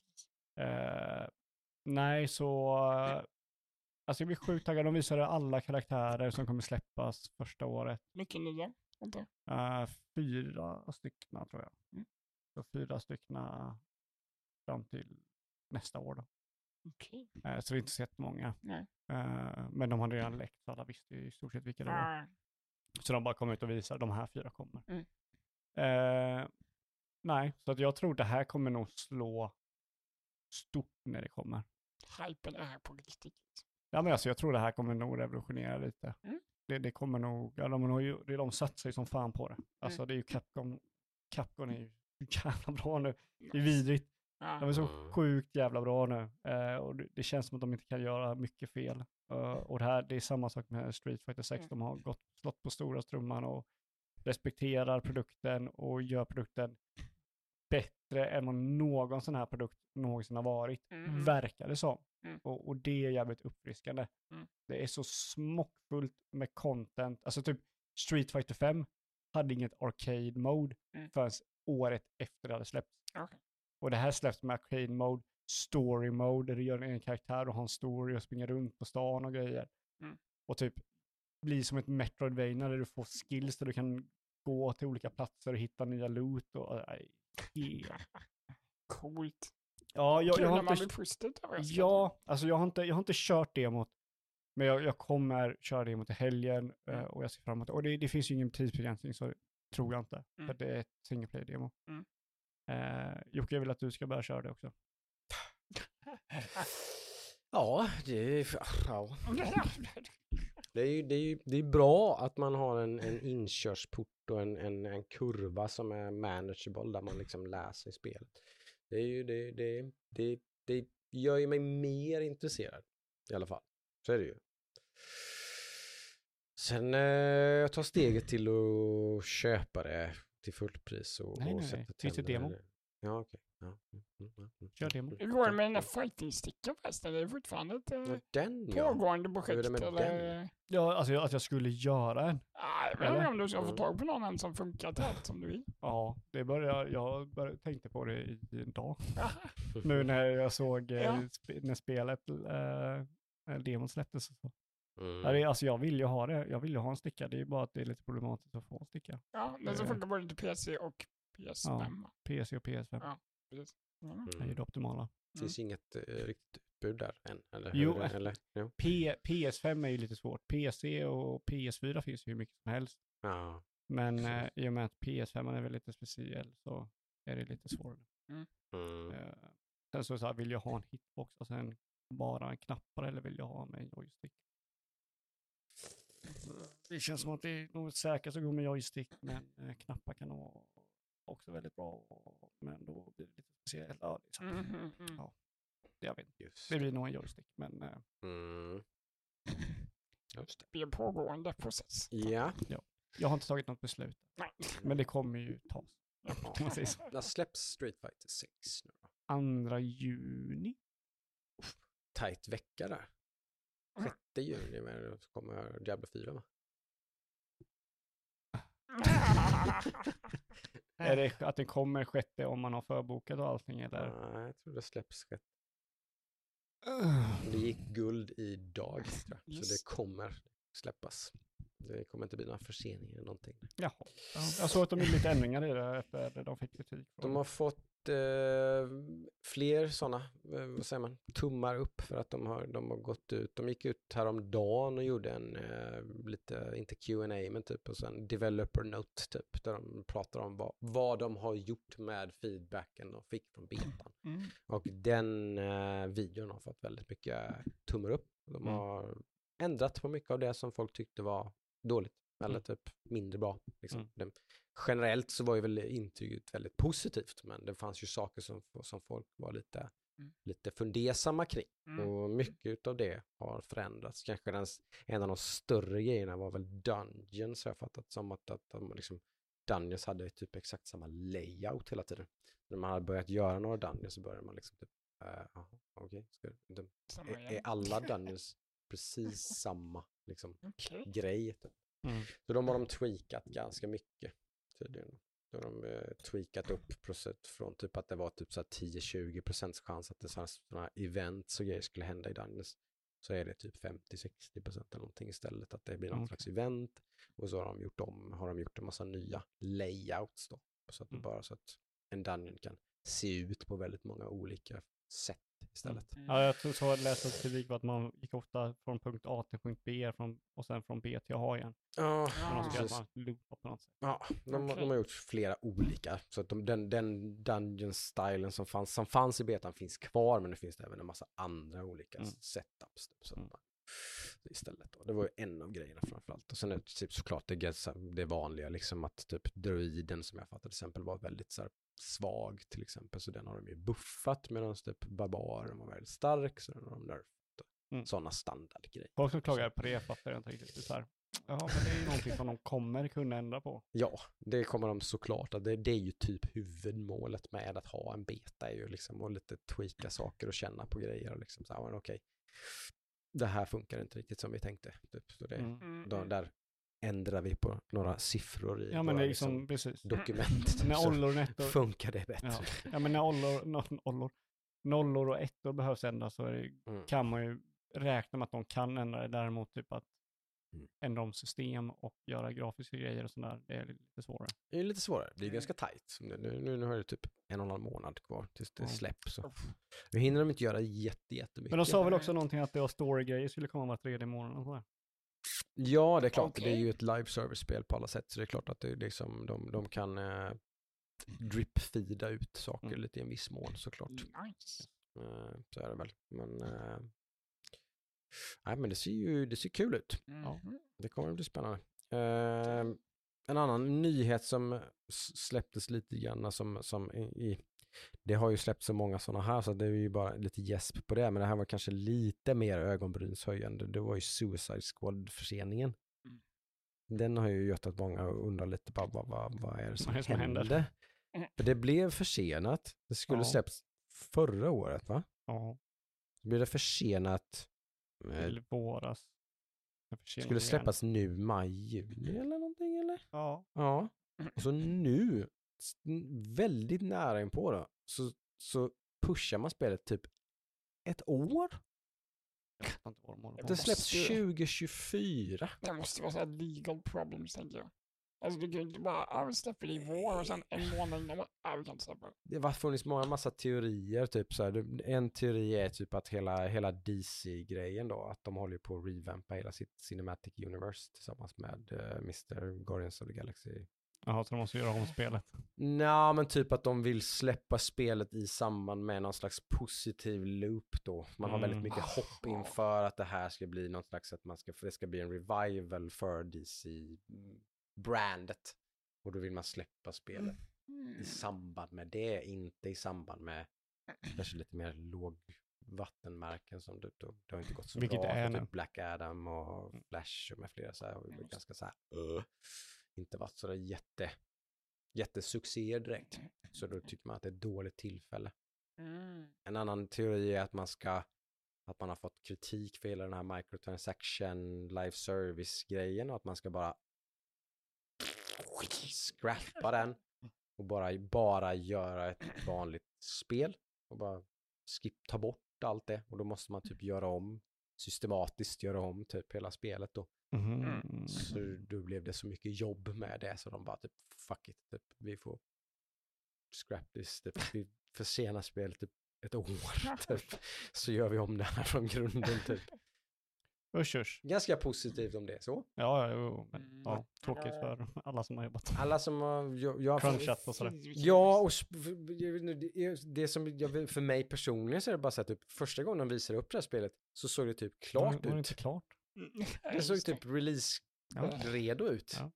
B: Eh, nej, så... Alltså jag blir sjukt taggad. De visade alla karaktärer som kommer släppas första året.
C: Mycket nya. Inte?
B: Eh, fyra stycken tror jag.
C: Mm.
B: Så fyra stycken fram till nästa år då.
C: Okej.
B: Eh, så det är inte så jättemånga.
C: Nej.
B: Eh, men de hade redan läckt så alla visste i stort sett vilka det var.
C: Ah,
B: Så de bara kom ut och visade de här fyra kommer.
C: Mm.
B: Eh, nej, så att jag tror det här kommer nog slå stort när det kommer.
C: hypen är på riktigt.
B: Ja men alltså jag tror det här kommer nog revolutionera lite.
C: Mm.
B: Det, det kommer nog, ja de, det, de satsar ju som fan på det. Alltså
C: Mm.
B: det är ju Capcom, Capcom är ju jävla bra nu. Det är vidrigt.
C: Ja.
B: De är så
A: Mm.
B: sjukt jävla bra nu. Eh, och det, det känns som att de inte kan göra mycket fel. Eh, och det här, det är samma sak med Street Fighter 6.
C: Mm.
B: De har gått, slått på stora strumman och respekterar produkten och gör produkten bättre än vad någon sån här produkt någonsin har varit.
C: Mm.
B: Verkar det som.
C: Mm.
B: Och, och det är jävligt uppfriskande.
C: Mm.
B: Det är så smockfullt med content. Alltså typ Street Fighter 5 hade inget arcade mode
C: Mm.
B: förrän året efter det hade släppts.
C: Okej.
B: Och det här släpps med arcade mode, story mode, där du gör en karaktär och har en story och springer runt på stan och grejer.
C: Mm.
B: Och typ blir som ett Metroidvania där du får skills där du kan gå till olika platser och hitta nya loot och... nej, helt-
C: Coolt.
B: Ja, jag,
C: Kul
B: jag har
C: man
B: inte...
C: blir över det.
B: Ja, alltså jag har inte, jag har inte kört demot. Men jag, jag kommer köra demot i helgen eh,
C: Mm.
B: och jag ser fram emot det. Och det, det finns ju ingen tidsbegränsning så tror jag inte.
C: Mm.
B: För det är ett single play demo.
C: Mm.
B: Eh, Jocke, jag vill att du ska börja köra det också.
A: Ja, det är, ja. Det är, ju, det är, ju, det är bra att man har en, en inkörsport och en, en, en kurva som är manageable där man liksom lär sig spelet. Det, är ju, det, det, det, det gör ju mig mer intresserad i alla fall. Så är det ju. Sen eh, jag tar steget till att köpa det till fullpris och,
B: Nej,
A: och
B: nej,
A: sätta
B: nej.
A: Tänderna i
B: demo?
A: Ja, okej. Ja. Mm, mm, mm, mm,
B: Kör demo.
C: Hur går det med den där fighting-sticken förresten? Det är fortfarande ett
A: Ja,
C: eh,
A: Den ja.
C: pågående
A: Hur är
C: projekt
A: det med
C: eller?
A: den?
B: Ja, alltså att jag skulle göra en.
C: Nej, inte
B: Eller?
C: om du ska få tag på någon som funkar till allt som du vill.
B: Ja, det började, jag började, tänkte på det i en dag. Nu när jag såg eh,
C: Ja.
B: när spelet, eh, demon släpptes. och Så.
A: Mm.
B: Ja, det, är- alltså jag vill ju ha det. Jag vill ju ha en sticka. Det är bara att det är lite problematiskt att få en sticka.
C: Ja, som
B: Eh.
C: funkar både till PC och PS5.
B: PC och PS5
C: Ja. Precis. Mm.
B: är ju
A: Mm.
B: det optimala.
A: finns inget eh, riktigt utbud där än? Eller
B: Jo,
A: det?
B: eh.
A: eller? Jo.
B: P, PS5 är ju lite svårt. PC och PS4 finns ju hur mycket som helst.
A: Ja.
B: Men
A: Så.
B: eh, i och med att PS5 är väl lite speciell så är det lite svårare.
A: Mm.
B: Eh, sen så, så här, vill jag ha en hitbox och sen bara en knappar eller vill jag ha med en joystick? Det känns som att det är något säkrast att gå med joystick, men eh, knappar kan vara också väldigt bra. Men då blir det lite speciellt. Ja, det är sant.
C: Mm, mm, mm.
B: Ja. Jag vet inte.
A: Just
B: Det blir nog en joystick, men eh,
A: Mm. Just det.
C: Det är en pågående process.
A: Ja.
B: jag har inte tagit något beslut.
C: Nej.
B: Men det kommer ju tas.
A: När släpps Street Fighter 6 nu då?
B: Andra juni?
A: Tajt vecka där. 6 juni men kommer Diablo 4 va?
B: Är det att den kommer sjätte om man har förbokat och allting eller?
A: Nej, jag tror det släpps 6. Det gick guld idag tror jag. Så
C: Just.
A: det kommer släppas. Det kommer inte bli några förseningar eller någonting.
B: Jaha. Ja, Jag såg att de gjorde lite ändringar i det efter de fick kritik.
A: De har fått eh, fler sådana, eh, vad säger man, tummar upp för att de har, de har gått ut. De gick ut häromdagen och gjorde en eh, lite, inte Q&A men typ och sen developer note typ, där de pratar om vad, vad de har gjort med feedbacken de fick från betan.
C: Mm.
A: Och den eh, videon har fått väldigt mycket tummar upp. De
B: Mm.
A: har ändrat på mycket av det som folk tyckte var dåligt eller
B: Mm.
A: typ mindre bra. Liksom.
B: Mm.
A: Det, generellt så var ju väl intyget väldigt positivt men det fanns ju saker som, som folk var lite,
C: Mm.
A: lite fundersamma kring.
C: Mm.
A: Och mycket av det har förändrats. Kanske den, en av de större grejerna var väl Dungeons har jag fattat som att, att de liksom, Dungeons hade typ exakt samma layout hela tiden. När man hade börjat göra några Dungeons så började man liksom typ, uh, okej,
C: Samma
A: är, är alla Dungeons precis samma liksom,
C: Okej.
A: grej? Typ.
B: Mm.
A: Så de har de tweakat ganska mycket tydligen. Då har de eh, tweakat upp procent från typ att det var typ så här 10-20 procents chans att det sådana events och grejer skulle hända i Dungeons. Så är det typ 50-60 procent eller någonting istället att det blir någon
B: Okej.
A: slags event. Och så har de gjort om, har de gjort en massa nya layouts då. Så att
B: Mm.
A: bara så att en Dungeon kan se ut på väldigt många olika sätt istället.
C: Mm.
B: Ja, jag tror så jag läste att var att man gick ofta från punkt A till punkt B från, och sen från B till A igen.
A: Ja,
B: ska
A: precis. Ja, de, har-
C: Okej.
A: de har gjort flera olika. Så att de, den, den dungeon-stylen som fanns, som fanns i betan finns kvar, men det finns även en massa andra olika
B: Mm.
A: setups. Typ, så att
B: Mm.
A: Istället då. Det var ju en av grejerna framförallt. Och sen är det typ såklart det, det vanliga, liksom att typ druiden som jag fattar till exempel var väldigt så här, svag till exempel, så den har de ju buffat medan typ barbaren var väldigt stark, så den har de nerfat.
B: Mm.
A: Sådana standardgrejer.
B: Folk som klagar på det fattar jag inte riktigt. Så här, Jaha, men det är ju någonting som de kommer kunna ändra på.
A: Ja, det kommer de såklart. Det, det är ju typ huvudmålet med att ha en beta är ju liksom att lite tweaka saker och känna på grejer och liksom så här, okej, det här funkar inte riktigt som vi tänkte. Typ. Så det,
B: Mm.
C: Mm,
A: då, där ändrar vi på några siffror i
B: Ja, men
A: våra
B: det är
A: liksom,
B: liksom, precis.
A: dokument. typ,
B: När ollor och
A: funkar det bättre.
B: ja. ja, men när ollor, no, ollor, nollor och ettor behövs ändras så är det,
A: Mm.
B: kan man ju räkna med att de kan ändra det. Däremot typ att
A: Mm.
B: ändra om system och göra grafiska grejer och sådär, det är lite svårare.
A: Det är lite svårare, det är
C: Mm.
A: ganska tajt. Nu, nu, nu har det typ en och en halv månad kvar tills det
B: Ja.
A: släpps. Nu hinner de inte göra jätte, jättemycket.
B: Men de sa väl också någonting att det var story-grejer skulle komma var tredje månad och sådär.
A: Ja, det är klart. Det är ju ett live service-spel på alla sätt. Så det är klart att det liksom, de, de kan eh, drip-feeda ut saker
B: Mm.
A: lite i en viss mån såklart.
C: Nice.
A: Eh, så är det väl. Men, eh, nej, men det ser ju det ser kul ut.
C: Mhm.
A: Det kommer att bli spännande. Eh, en annan nyhet som släpptes lite grann som, som i, det har ju släppt så många sådana här så det är ju bara lite gäsp på det. Men det här var kanske lite mer ögonbrynshöjande. Det var ju Suicide Squad-förseningen.
C: Mm.
A: Den har ju gjort att många undrar lite bara vad, vad, vad är det som,
B: Vad som
A: hände?
C: Mm.
A: För det blev försenat. Det skulle
B: Ja.
A: släppts förra året va?
B: Ja,
A: Så blev det försenat. Eh,
B: till våras. Jag försenar
A: skulle släppas nu maj, juni eller någonting eller?
B: Ja,
A: Ja. Och så nu, väldigt nära inpå då, så, så pushar man spelet typ ett år.
B: jag vet inte vad de håller på
A: Det släpps
C: måste ju-
A: 2024.
C: Det måste vara så här legal problems tänker jag. Alltså du kan ju inte bara, ja vi släpper det i vår och sen en månad innan bara, ja vi kan inte släppa det.
A: Det har funnits många massa teorier, typ så här. En teori är typ att hela, hela DC-grejen då, att de håller på att revampa hela sitt Cinematic Universe tillsammans med uh, Mr. Guardians of the Galaxy
B: Jaha, så de måste göra om spelet.
A: Nja, men typ att de vill släppa spelet i samband med någon slags positiv loop då. Man har väldigt
B: Mm.
A: mycket hopp inför att det här ska bli någon slags, att man ska, det ska bli en revival för DC-brandet. Och då vill man släppa spelet
C: Mm.
A: i samband med det, inte i samband med kanske lite mer låg vattenmärken som det, det, det har inte gått så
B: Vilket
A: bra.
B: är
A: typ Black Adam och Flash och med flera så här, ju varit ganska så här, uh, inte varit så där jätte, jättesuccéer direkt. Så då tycker man att det är ett dåligt tillfälle.
C: Mm.
A: En annan teori är att man ska, att man har fått kritik för hela den här microtransaction live service grejen och att man ska bara scrappa den och bara, bara göra ett vanligt spel och bara skip, ta bort allt det och då måste man typ göra om systematiskt göra om typ hela spelet då.
B: Mhm.
A: Så då blev det så mycket jobb med det så de bara typ fuck it, typ, vi får scrap this, typ, vi försenar spelet typ ett år typ. Så gör vi om det här från grunden typ.
B: Usch, usch.
A: Ganska positivt om det är så.
B: Ja, ja, jo, men
C: Mm.
B: ja, tråkigt för alla som har jobbat.
A: Alla som har, jag, jag
B: Crunchat och sådär.
A: Ja, och det- det som, jag, för mig personligen så är det bara så att typ, första gången de visade upp det här spelet så såg det typ klart
B: var det
A: ut.
B: inte klart?
A: Det såg typ release-redo
B: Ja.
A: ut.
B: Ja.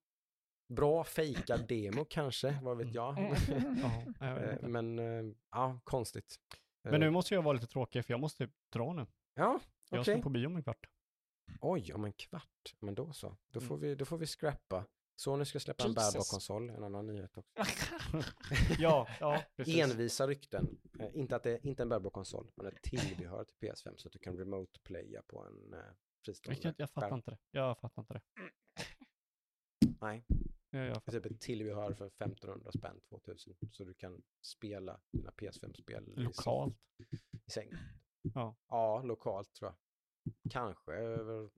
A: Bra fejkad demo kanske, vad vet jag.
B: Ja, jag vet
A: Eh. Men eh, ja, konstigt.
B: Men nu
A: Eh,
B: måste jag vara lite tråkig för jag måste dra nu.
A: Ja,
B: Jag
A: okej.
B: ska på bio om en kvart.
A: Oj, om en kvart. Men då så. Då
B: Mm.
A: får, vi, då får vi scrappa. Sony ska släppa en
C: Jesus.
A: bärbar-konsol, en annan nyhet också.
B: Ja, ja, precis.
A: Envisa rykten. Eh, inte, att det, inte en bärbar-konsol, men ett tillbehör till PS5 så att du kan remote-playa på en eh, fristående
B: Jag, jag fattar
A: skärm.
B: inte det. Jag fattar inte det.
A: Nej,
B: Jag, jag
A: är
B: fattar.
A: typ ett tillbehör för 1500 spänn, 2000. Så du kan spela dina PS5-spel i,
B: Lokalt.
A: i sängen.
B: Ja.
A: Ja, lokalt tror jag. Kanske över,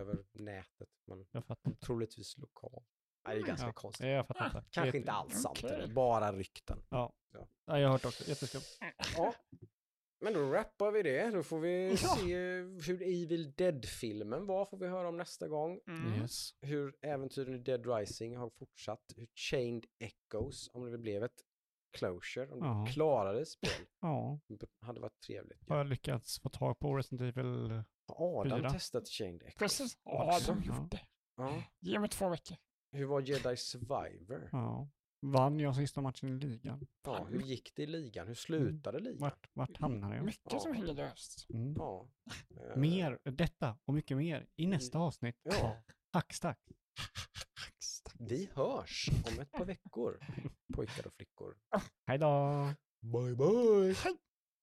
A: över nätet, men
B: Jag fattar
A: troligtvis lokalt. Nej, det är ganska
B: Ja.
A: konstigt.
B: Jag fattar inte.
A: Kanske
B: Jätte-
A: inte alls sant, är bara rykten.
B: Ja.
A: Ja.
B: ja, jag har hört också. Jätteskumt.
A: Ja. Men då rappar vi det. Då får vi
C: Ja.
A: se hur Evil Dead-filmen var, får vi höra om nästa gång.
C: Mm.
B: Yes.
A: Hur äventyren i Dead Rising har fortsatt. Hur Chained Echoes, om det blev ett closure, om
B: Ja.
A: det klarade spel.
B: Ja,
A: Det hade varit trevligt.
B: har jag lyckats få tag på Resident Evil?
A: Har Adam
B: fyra?
A: testat Chained Echoes?
C: Precis. Ja, de
B: ja.
C: gjorde det.
A: Ja.
C: Ge mig två veckor.
A: Hur var Jedi Survivor?
B: Ja. Vann jag sista matchen i ligan?
A: Ja, hur gick det i ligan? Hur slutade ligan?
B: Vart, vart hamnade jag?
C: Mycket
A: Ja.
C: som hänger löst.
B: Mm.
A: Ja.
B: Mer, detta och mycket mer i nästa avsnitt.
A: Ja.
B: Hackstack.
A: Vi hörs om ett par veckor, pojkar och flickor.
B: Hej då!
A: Bye bye!
C: Hej!